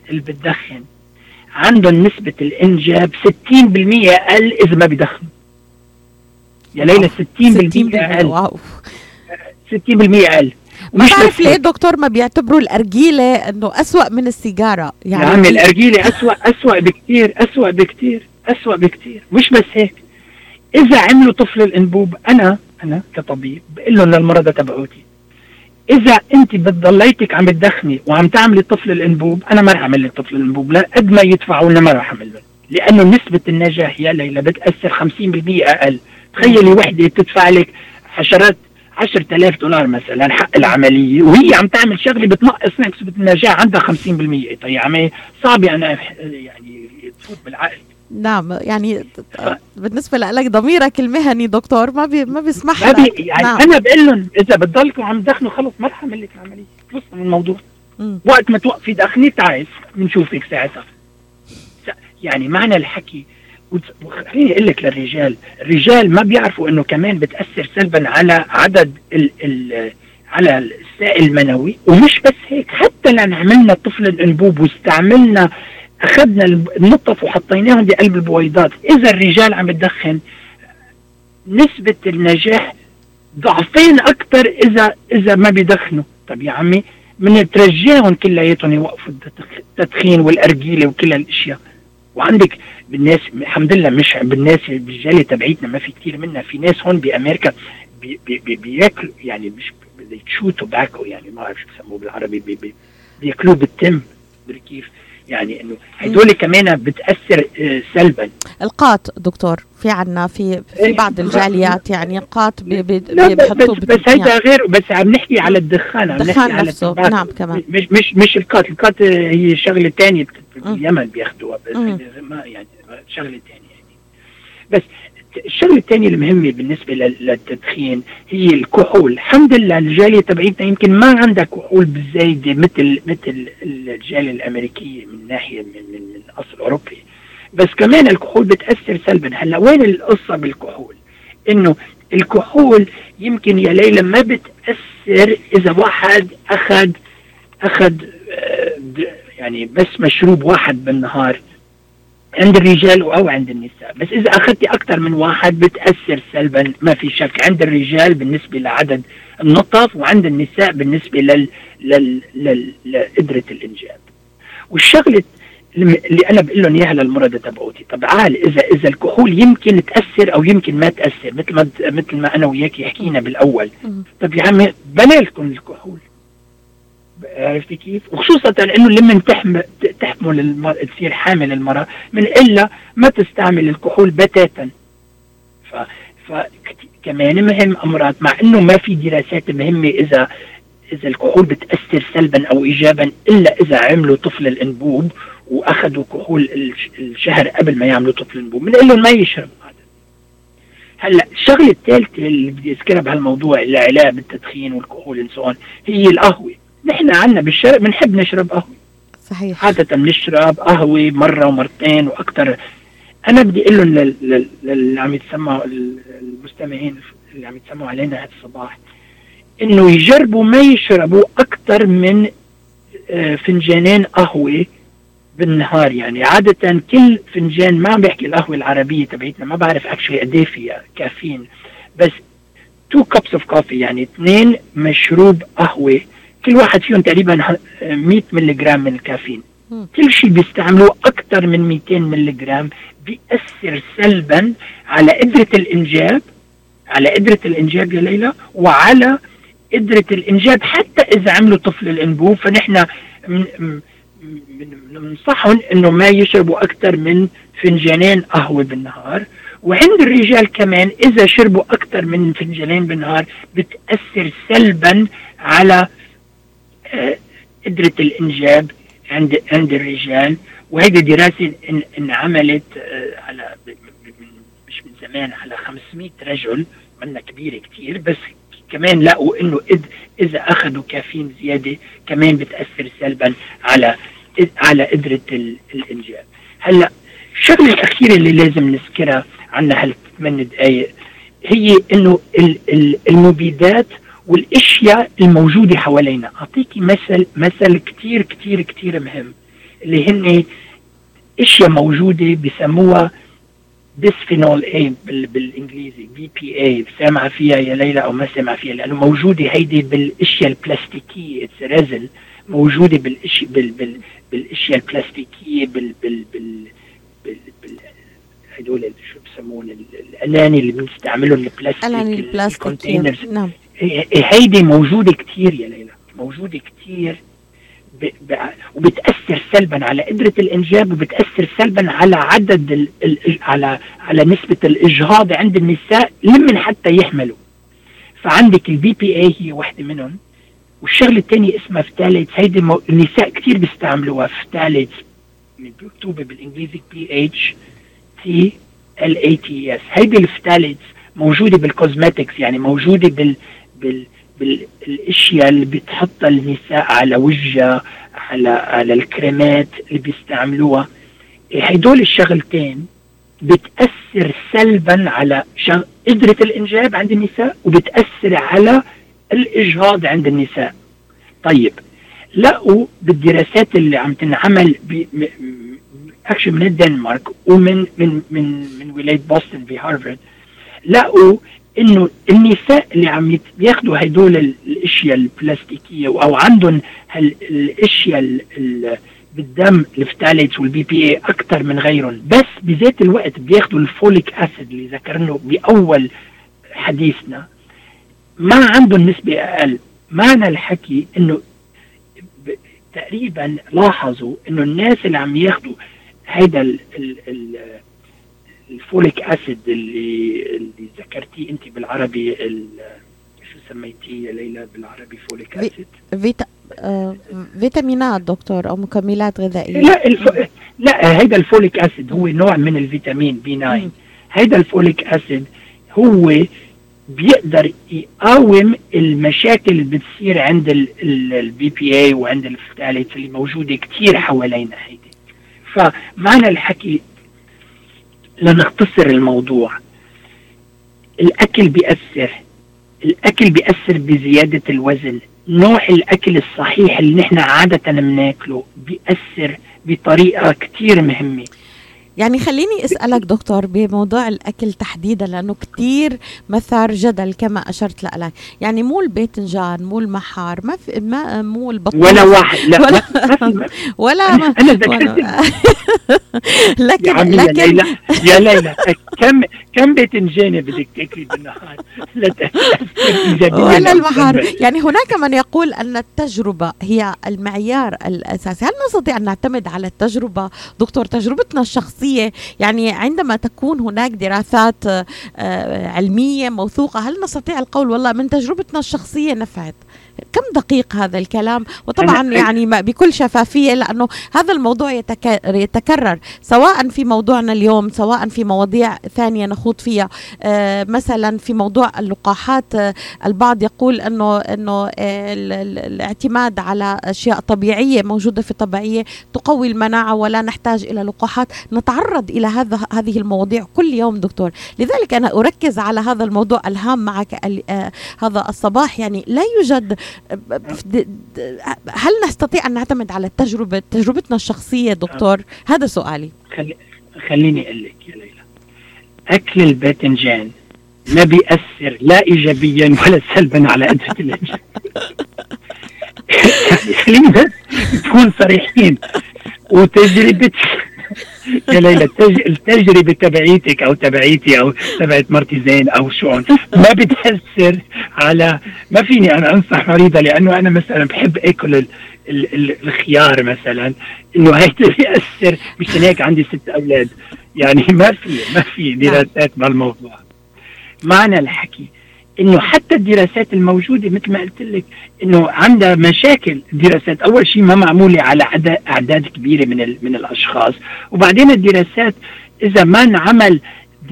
اللي بتدخن عندهم نسبة الإنجاب 60% أقل إذا ما بدخنوا يا ليلى 60% أقل. واو. 60% أقل. ما بعرف ليه. دكتور ما بيعتبروا الأرجيلة إنه أسوأ من السيجارة؟ يا يعني عمي الأرجيلة أسوأ أسوأ بكتير أسوأ بكتير أسوأ بكتير. مش بس هيك. إذا عملوا طفل الأنبوب أنا أنا كطبيب بقول لهم للمرضى تبعوتي إذا أنت بتضليتك عم تدخني وعم تعملي طفل الأنبوب أنا ما رح أعمل لك طفل الأنبوب لا قد ما يدفعوا لنا ما رح أعمل لهم لأنه نسبة النجاح يا ليلى بتأثر 50% أقل. تخيلي وحدة تدفع لك عشرات 10000 دولار مثلا حق العملية وهي عم تعمل شغلة بتنقص نسبه النجاح عندها 50% طيب عمي صعب يعني يعني تفوت بالعقل. نعم يعني بالنسبة لك ضميرك المهني دكتور ما بي ما بيسمح ما لك. بي يعني نعم. أنا بقول لهم إذا بتضلكم عم تدخنوا خلص ما رح اعمل لك العملية خلصنا من الموضوع. مم. وقت ما توقفي دخني تعال بنشوفك ساعتها. يعني معنى الحكي. وخليني أقول لك للرجال الرجال ما بيعرفوا إنه كمان بتأثر سلبا على عدد ال ال على السائل المنوي. ومش بس هيك حتى لأن عملنا طفل الأنبوب واستعملنا أخذنا النطف وحطيناهم بقلب البويضات. إذا الرجال عم يدخن نسبة النجاح ضعفين أكثر اذا إذا ما بيدخنوا. طب يا عمي من ترجيهم كلياتهم يوقفوا التدخ- التدخين والأرجيلة وكل هالأشياء. وعندك بالناس الحمد لله مش بالناس بالجاليه تبعيتنا ما في كثير منا. في ناس هون بأمريكا بي بي بي بياكلوا يعني مش بي chew tobacco يعني ما بعرف شو بسموه بالعربي بي بي بياكلوه بالتم كيف يعني إنه هدول كمان بتأثر آه، سلبا القاط دكتور في عنا في في إيه. بعض الجاليات يعني قاط بي بي لا بي- بس بس. هيدا غير بس عم نحكي على الدخان عم نحكي الدخان على نفسه، التباكو. نعم، كمان. مش مش مش الكات الكات هي شغلة ثانية. باليمن بياخذوها بس. ما يعني شغلة ثانية يعني بس الشغله الثانية المهمه بالنسبة لل- للتدخين هي الكحول. الحمد لله الجالية تبعيتنا يمكن ما عندها كحول بالزايده مثل مثل الجالية الأمريكية من ناحية من من, من اصل اوروبي بس كمان الكحول بتأثر سلبا. هلأ وين القصة بالكحول؟ إنه الكحول يمكن يا ليلى ما بتأثر إذا واحد اخذ أخذ آه، يعني بس مشروب واحد بالنهار. عند الرجال أو عند النساء. بس إذا أخذتي أكثر من واحد بتأثر سلبا ما في شك. عند الرجال بالنسبة لعدد النطف وعند النساء بالنسبة لل, لل... لل... لقدره الإنجاب. والشغلة اللي أنا بقول لهم إياها للمرضى تبعوتي. طب عال اذا إذا الكحول يمكن تأثر أو يمكن ما تأثر مثل ما مثل ما أنا وياك حكينا بالأول. طب يا عمي بلالكم الكحول. عرفتي كيف؟ وخصوصا إنه لما تحمل تحمل المرأة تصير حامل المرأة من إلا ما تستعمل الكحول بتاتا. ف ف كمان مهم أمراض مع إنه ما في دراسات مهمة اذا إذا الكحول بتأثر سلبا أو ايجابا إلا إذا عملوا طفل الأنبوب وأخذوا كحول الش- الشهر قبل ما يعملوا طفل الأنبوب بنقول لهم ما يشرب هذا. هلأ الشغلة الثالثة اللي بدي أذكرها بهالموضوع العلاج بالتدخين والكحول هي القهوة. نحن عنا بالشرق بنحب نشرب قهوة. صحيح. عادة بنشرب قهوة مرة ومرتين وأكثر أنا بدي أقول لهم لل- لل- للي عم يتسمعوا ال- المستمعين اللي عم يتسمعوا علينا هذا الصباح إنه يجربوا ما يشربوا أكثر من آه، فنجانين قهوة بالنهار يعني. عادة كل فنجان ما عم بحكي القهوة العربية تبعتنا ما بعرف actually قد إيه فيها كافيين بس two cups of coffee يعني اثنين مشروب قهوة كل واحد فيهم تقريبا ه- 100 ملغ من الكافيين. كل شيء بيستعملوه أكثر من 200 ملغ بيأثر سلبا على قدرة الإنجاب على قدرة الإنجاب يا ليلى وعلى قدرة الإنجاب حتى إذا عملوا طفل الانبوب فنحن بننصحهم إنه ما يشربوا أكثر من فنجانين قهوة بالنهار. وعند الرجال كمان إذا شربوا أكثر من فنجانين بالنهار بتأثر سلبا على قدرة الإنجاب عند عند الرجال وهذه دراسة إن- انعملت آه، على مش من زمان على 500 رجل منا كبيرة كتير بس كمان لقوا إنه إذا أخذوا كافيين زيادة كمان بتأثر سلبا على على قدرة ال- الإنجاب. هلأ الشغلة الأخيرة اللي لازم نذكرها عنا هالثمان دقائق هي إنه ال- ال- المبيدات والاشياء الموجودة حوالينا. اعطيكي مثل مثل كتير كتير كتير مهم اللي هن إشياء موجودة بسموها bisphenol A بال بالإنجليزي BPA سامعه فيها يا ليلى أو ما سامعه فيها لأنه موجودة هيدي بالإشياء البلاستيكية It's resin موجودة بالاشياء بال بال بالإشياء البلاستيكية بال بال بال بال, بال هدول شو بسمون ال- الأناني اللي بنستعملهم البلاستيك الاني ال- ال plastic ال containers نعم. هيدي موجودة كتير يا ليلى ب... ب... وبتأثر سلبا على قدرة الإنجاب وبتأثر سلبا على عدد ال... ال... على على نسبة الإجهاض عند النساء لمن حتى يحملوا. فعندك ال BPA هي واحدة منهم والشغلة الثانية اسمها phthalates هيدي مو... النساء كتير بيستعملوها phthalates مكتوبة بالإنجليزي P H T H A L A T E S هيدي ال phthalates موجودة بال cosmetics يعني موجودة بال بال بالاشياء اللي بتحطها النساء على وجهها على على الكريمات اللي بيستعملوها. هدول الشغلتين بتأثر سلبا على شغ... قدرة الإنجاب عند النساء وبتأثر على الإجهاض عند النساء. طيب لقوا بالدراسات اللي عم تنعمل ب... اكشن من الدنمارك ومن من من من ولاية بوسطن بهارفارد لقوا إنه النساء اللي عم بياخدوا هدول ال- الأشياء البلاستيكية أو عندهم الأشياء ال- ال- بالدم ال phthalates وال BPA أكثر من غيرهم. بس بذات الوقت بياخدوا ال folic acid اللي ذكرناه بأول حديثنا. ما عندهم نسبة أقل. معنى الحكي إنه تقريبا لاحظوا إنه الناس اللي عم ياخدوا هيدا ال folic acid اللي اللي ذكرتيه أنت بالعربي ال- شو سميتيه يا ليلى بالعربي؟ folic acid. فيتا... آه... فيتامينات دكتور أو مكملات غذائية. لا الف... لا هيدا ال folic acid هو نوع من الفيتامين B 9 مم. هيدا ال folic acid هو بيقدر يقاوم المشاكل اللي بتصير عند ال BPA وعند ال phthalates اللي موجودة كثير حوالينا هيدي. فمعنى الحكي لنختصر الموضوع. الأكل بيأثر. الأكل بيأثر بزيادة الوزن. نوع الأكل الصحيح اللي نحن عادة بناكله بيأثر بطريقة كتير مهمة. يعني خليني أسألك دكتور بموضوع الأكل تحديدا لأنه كثير مثار جدل كما أشرت لك. يعني مو الباذنجان مو المحار ما في ما مو البطاطا ولا واحد لا ولا- ما- ولا أنا ما أنا ذكرت. يا لكن يا لكن ليلى يا ليلى كم كم باذنجانه بدك تاكلي بالنهار؟ ولا المحار. يعني هناك من يقول أن التجربة هي المعيار الأساسي. هل نستطيع أن نعتمد على التجربة؟ دكتور تجربتنا الشخصية يعني عندما تكون هناك دراسات آه، علمية موثوقة هل نستطيع القول والله من تجربتنا الشخصية نفعت؟ كم دقيق هذا الكلام؟ وطبعا أنا- يعني بكل شفافية لأنه هذا الموضوع يتك- يتكرر سواء في موضوعنا اليوم سواء في مواضيع ثانية نخوض فيها. آه، مثلا في موضوع اللقاحات آه، البعض يقول انه إنه آه، ال- ال- الاعتماد على أشياء طبيعية موجودة في الطبيعية تقوي المناعة ولا نحتاج إلى لقاحات. نتعرض إلى هذا هذه المواضيع كل يوم دكتور. لذلك أنا أركز على هذا الموضوع الهام معك هذا الصباح. يعني لا يوجد هل نستطيع أن نعتمد على التجربه تجربتنا الشخصية دكتور؟ هذا سؤالي. خلي خليني أقول لك يا ليلى. أكل الباذنجان ما بيأثر لا ايجابيا ولا سلبا على قدره الانجاب خلينا بس نكون صريحين. وتجربة يا ليلى التج... التجربة تبعيتك أو تبعيتي أو تبعت مرتي زين أو شون ما بتأثر على ما فيني أنا أنصح مريضة لأنه أنا مثلا بحب آكل ال... ال... ال... الخيار مثلا إنه هيدا بيأثر مشان هيك عندي ست أولاد. يعني ما في ما في دراسات بهالموضوع. معنى الحكي إنه حتى الدراسات الموجودة مثل ما قلت لك إنه عندها مشاكل دراسات أول شيء ما معمولة على اعداد كبيرة من من الأشخاص. وبعدين الدراسات إذا ما انعمل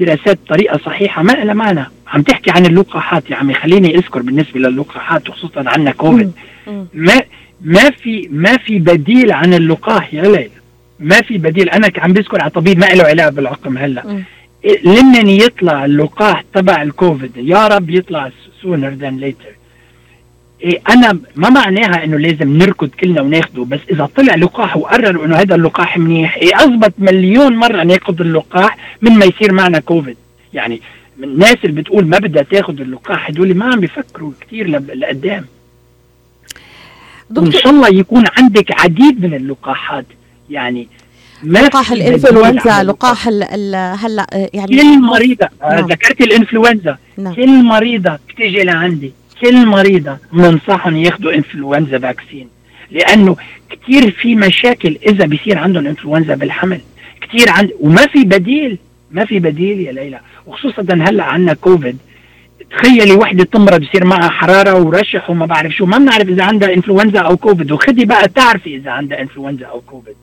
دراسات بطريقة صحيحة ما لها معنى. عم تحكي عن اللقاحات يا عمي خليني أذكر بالنسبة للقاحات وخصوصا عنا كوفيد. ما ما في ما في بديل عن اللقاح يا ليلى ما في بديل. أنا عم بذكر على طبيب ما له علاج بالعقم هلأ. لمن يطلع اللقاح تبع الكوفيد؟ يا رب يطلع sooner than later إيه أنا ما معناها إنه لازم نركض كلنا وناخده بس إذا طلع لقاح وقرروا إنه هذا اللقاح منيح إيه اضبط مليون مرة ناخذ اللقاح من ما يصير معنا كوفيد. يعني من الناس اللي بتقول ما بدها تاخذ اللقاح هدول ما عم بيفكروا كثير لقدام. وإن شاء الله يكون عندك عديد من اللقاحات. يعني لقاح الإنفلونزا لقاح هلا آه، يعني كل مريضة آه، نعم. ذكرت الإنفلونزا. نعم. كل مريضة بتيجي لعندي كل مريضة بننصحهم ياخذوا influenza vaccine. لأنه كثير في مشاكل إذا بيصير عندهم إنفلونزا بالحمل. كثير عند وما في بديل ما في بديل يا ليلى. وخصوصا هلأ عندنا كوفيد. تخيلي وحدة تمرض بصير معها حرارة ورشح وما بعرف شو. ما بنعرف إذا عندها إنفلونزا أو كوفيد. وخدي بقى تعرفي إذا عندها إنفلونزا أو كوفيد.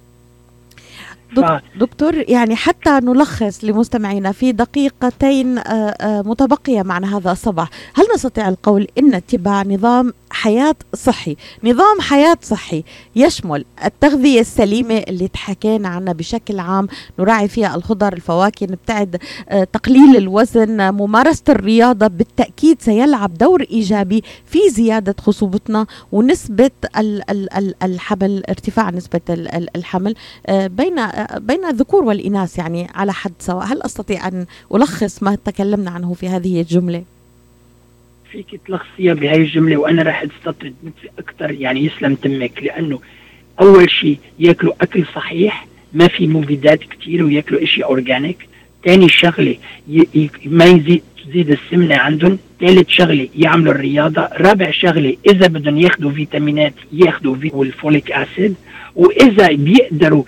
دكتور يعني حتى نلخص لمستمعينا في دقيقتين آه، آه، متبقية معنا هذا الصباح. هل نستطيع القول إن اتباع نظام حياة صحي نظام حياة صحي يشمل التغذية السليمة اللي تحكينا عنها بشكل عام؟ نراعي فيها الخضر الفواكه نبتعد آه، تقليل الوزن ممارسة الرياضة بالتأكيد سيلعب دور إيجابي في زيادة خصوبتنا ونسبة ال- ال- ال- الحمل ارتفاع نسبة ال- ال- الحمل بين بين الذكور والإناث يعني على حد سواء. هل أستطيع أن ألخص ما تكلمنا عنه في هذه الجملة؟ فيك تلخصيها بهاي الجملة وأنا راح أستطرد أكثر يعني يسلم تمك لأنه أول شيء يأكلوا أكل صحيح ما في مبيدات كتير ويأكلوا إشي organic تاني شغلة. ما يزيد تزيد السمنة عندهم. ثالث شغلة يعملوا الرياضة. رابع شغلة إذا بدهم ياخذوا فيتامينات ياخذوا في وال folic acid. وإذا بيقدروا.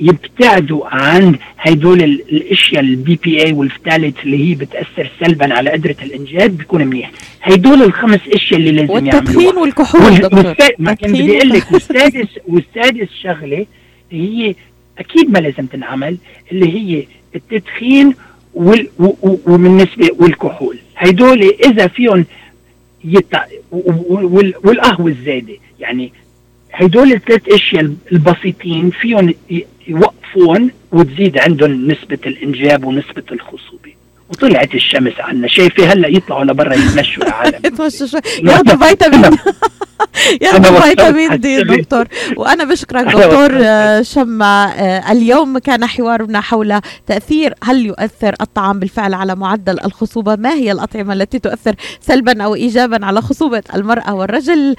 يبتعدوا عن هدول ال- الأشياء ال BPA وال phthalate اللي هي بتأثر سلبا على قدرة الإنجاب بيكون منيح. هدول الخمس أشياء اللي لازم والتدخين يعملوها والكحول وال- دكتور. ما كان بدي أقول لك والسادس والسادس شغلة هي أكيد ما لازم تنعمل اللي هي التدخين وال وبالنسبة والكحول. هدول إذا فيهم يتع... والقهوة الزايدة. يعني هدول الثلاث أشياء البسيطين فيهم يوقفون وتزيد عندهم نسبة الإنجاب ونسبة الخصوبة. وطلعت الشمس عنا. شايفة هلأ يطلعوا لبرا يتمشوا العالم. اتمشى شوي. ياخذوا فيتامين. ياخذوا فيتامين دي. دكتور. وأنا بشكرك دكتور شما آه، اليوم كان حوارنا حول تأثير هل يؤثر الطعام بالفعل على معدل الخصوبة؟ ما هي الأطعمة التي تؤثر سلبا أو ايجابا على خصوبة المرأة والرجل؟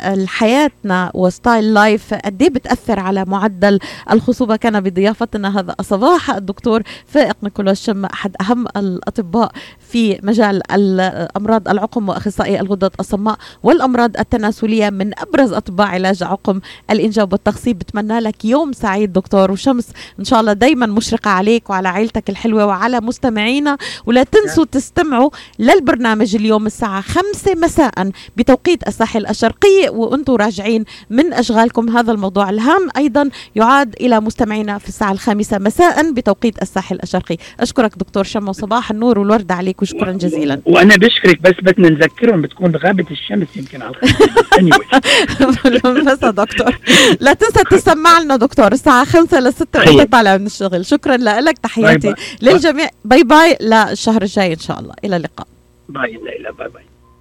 وحياتنا و style life قد إيه بتأثر على معدل الخصوبة؟ كان بضيافتنا هذا الصباح الدكتور فائق نيكولاس شما أحد أهم الأطباء في مجال ال- امراض العقم وأخصائي الغدد الصماء والأمراض التناسلية من أبرز أطباء علاج عقم الإنجاب والتخصيب. بتمنى لك يوم سعيد دكتور وشمس. إن شاء الله دايما مشرقة عليك وعلى عيلتك الحلوة وعلى مستمعينا. ولا تنسوا تستمعوا للبرنامج اليوم الساعة 5 مساء بتوقيت الساحل الشرقي. وأنتم راجعين من أشغالكم هذا الموضوع الهام. أيضا يعاد إلى مستمعينا في الساعة الخامسة مساء بتوقيت الساحل الشرقي. اشكرك دكتور شمس وصباح النور والورد عليك وشكرا جزيلا. وأنا بشكرك بس بدنا نذكرهم بتكون غابة الشمس يمكن على anyway. بس دكتور. لا تنسى تسمع لنا دكتور. الساعة خمسة لستة خير. وانت طالع من الشغل. شكرا لك. تحياتي. للجميع. bye bye. للشهر الجاي إن شاء الله. إلى اللقاء. bye ليلى. bye bye.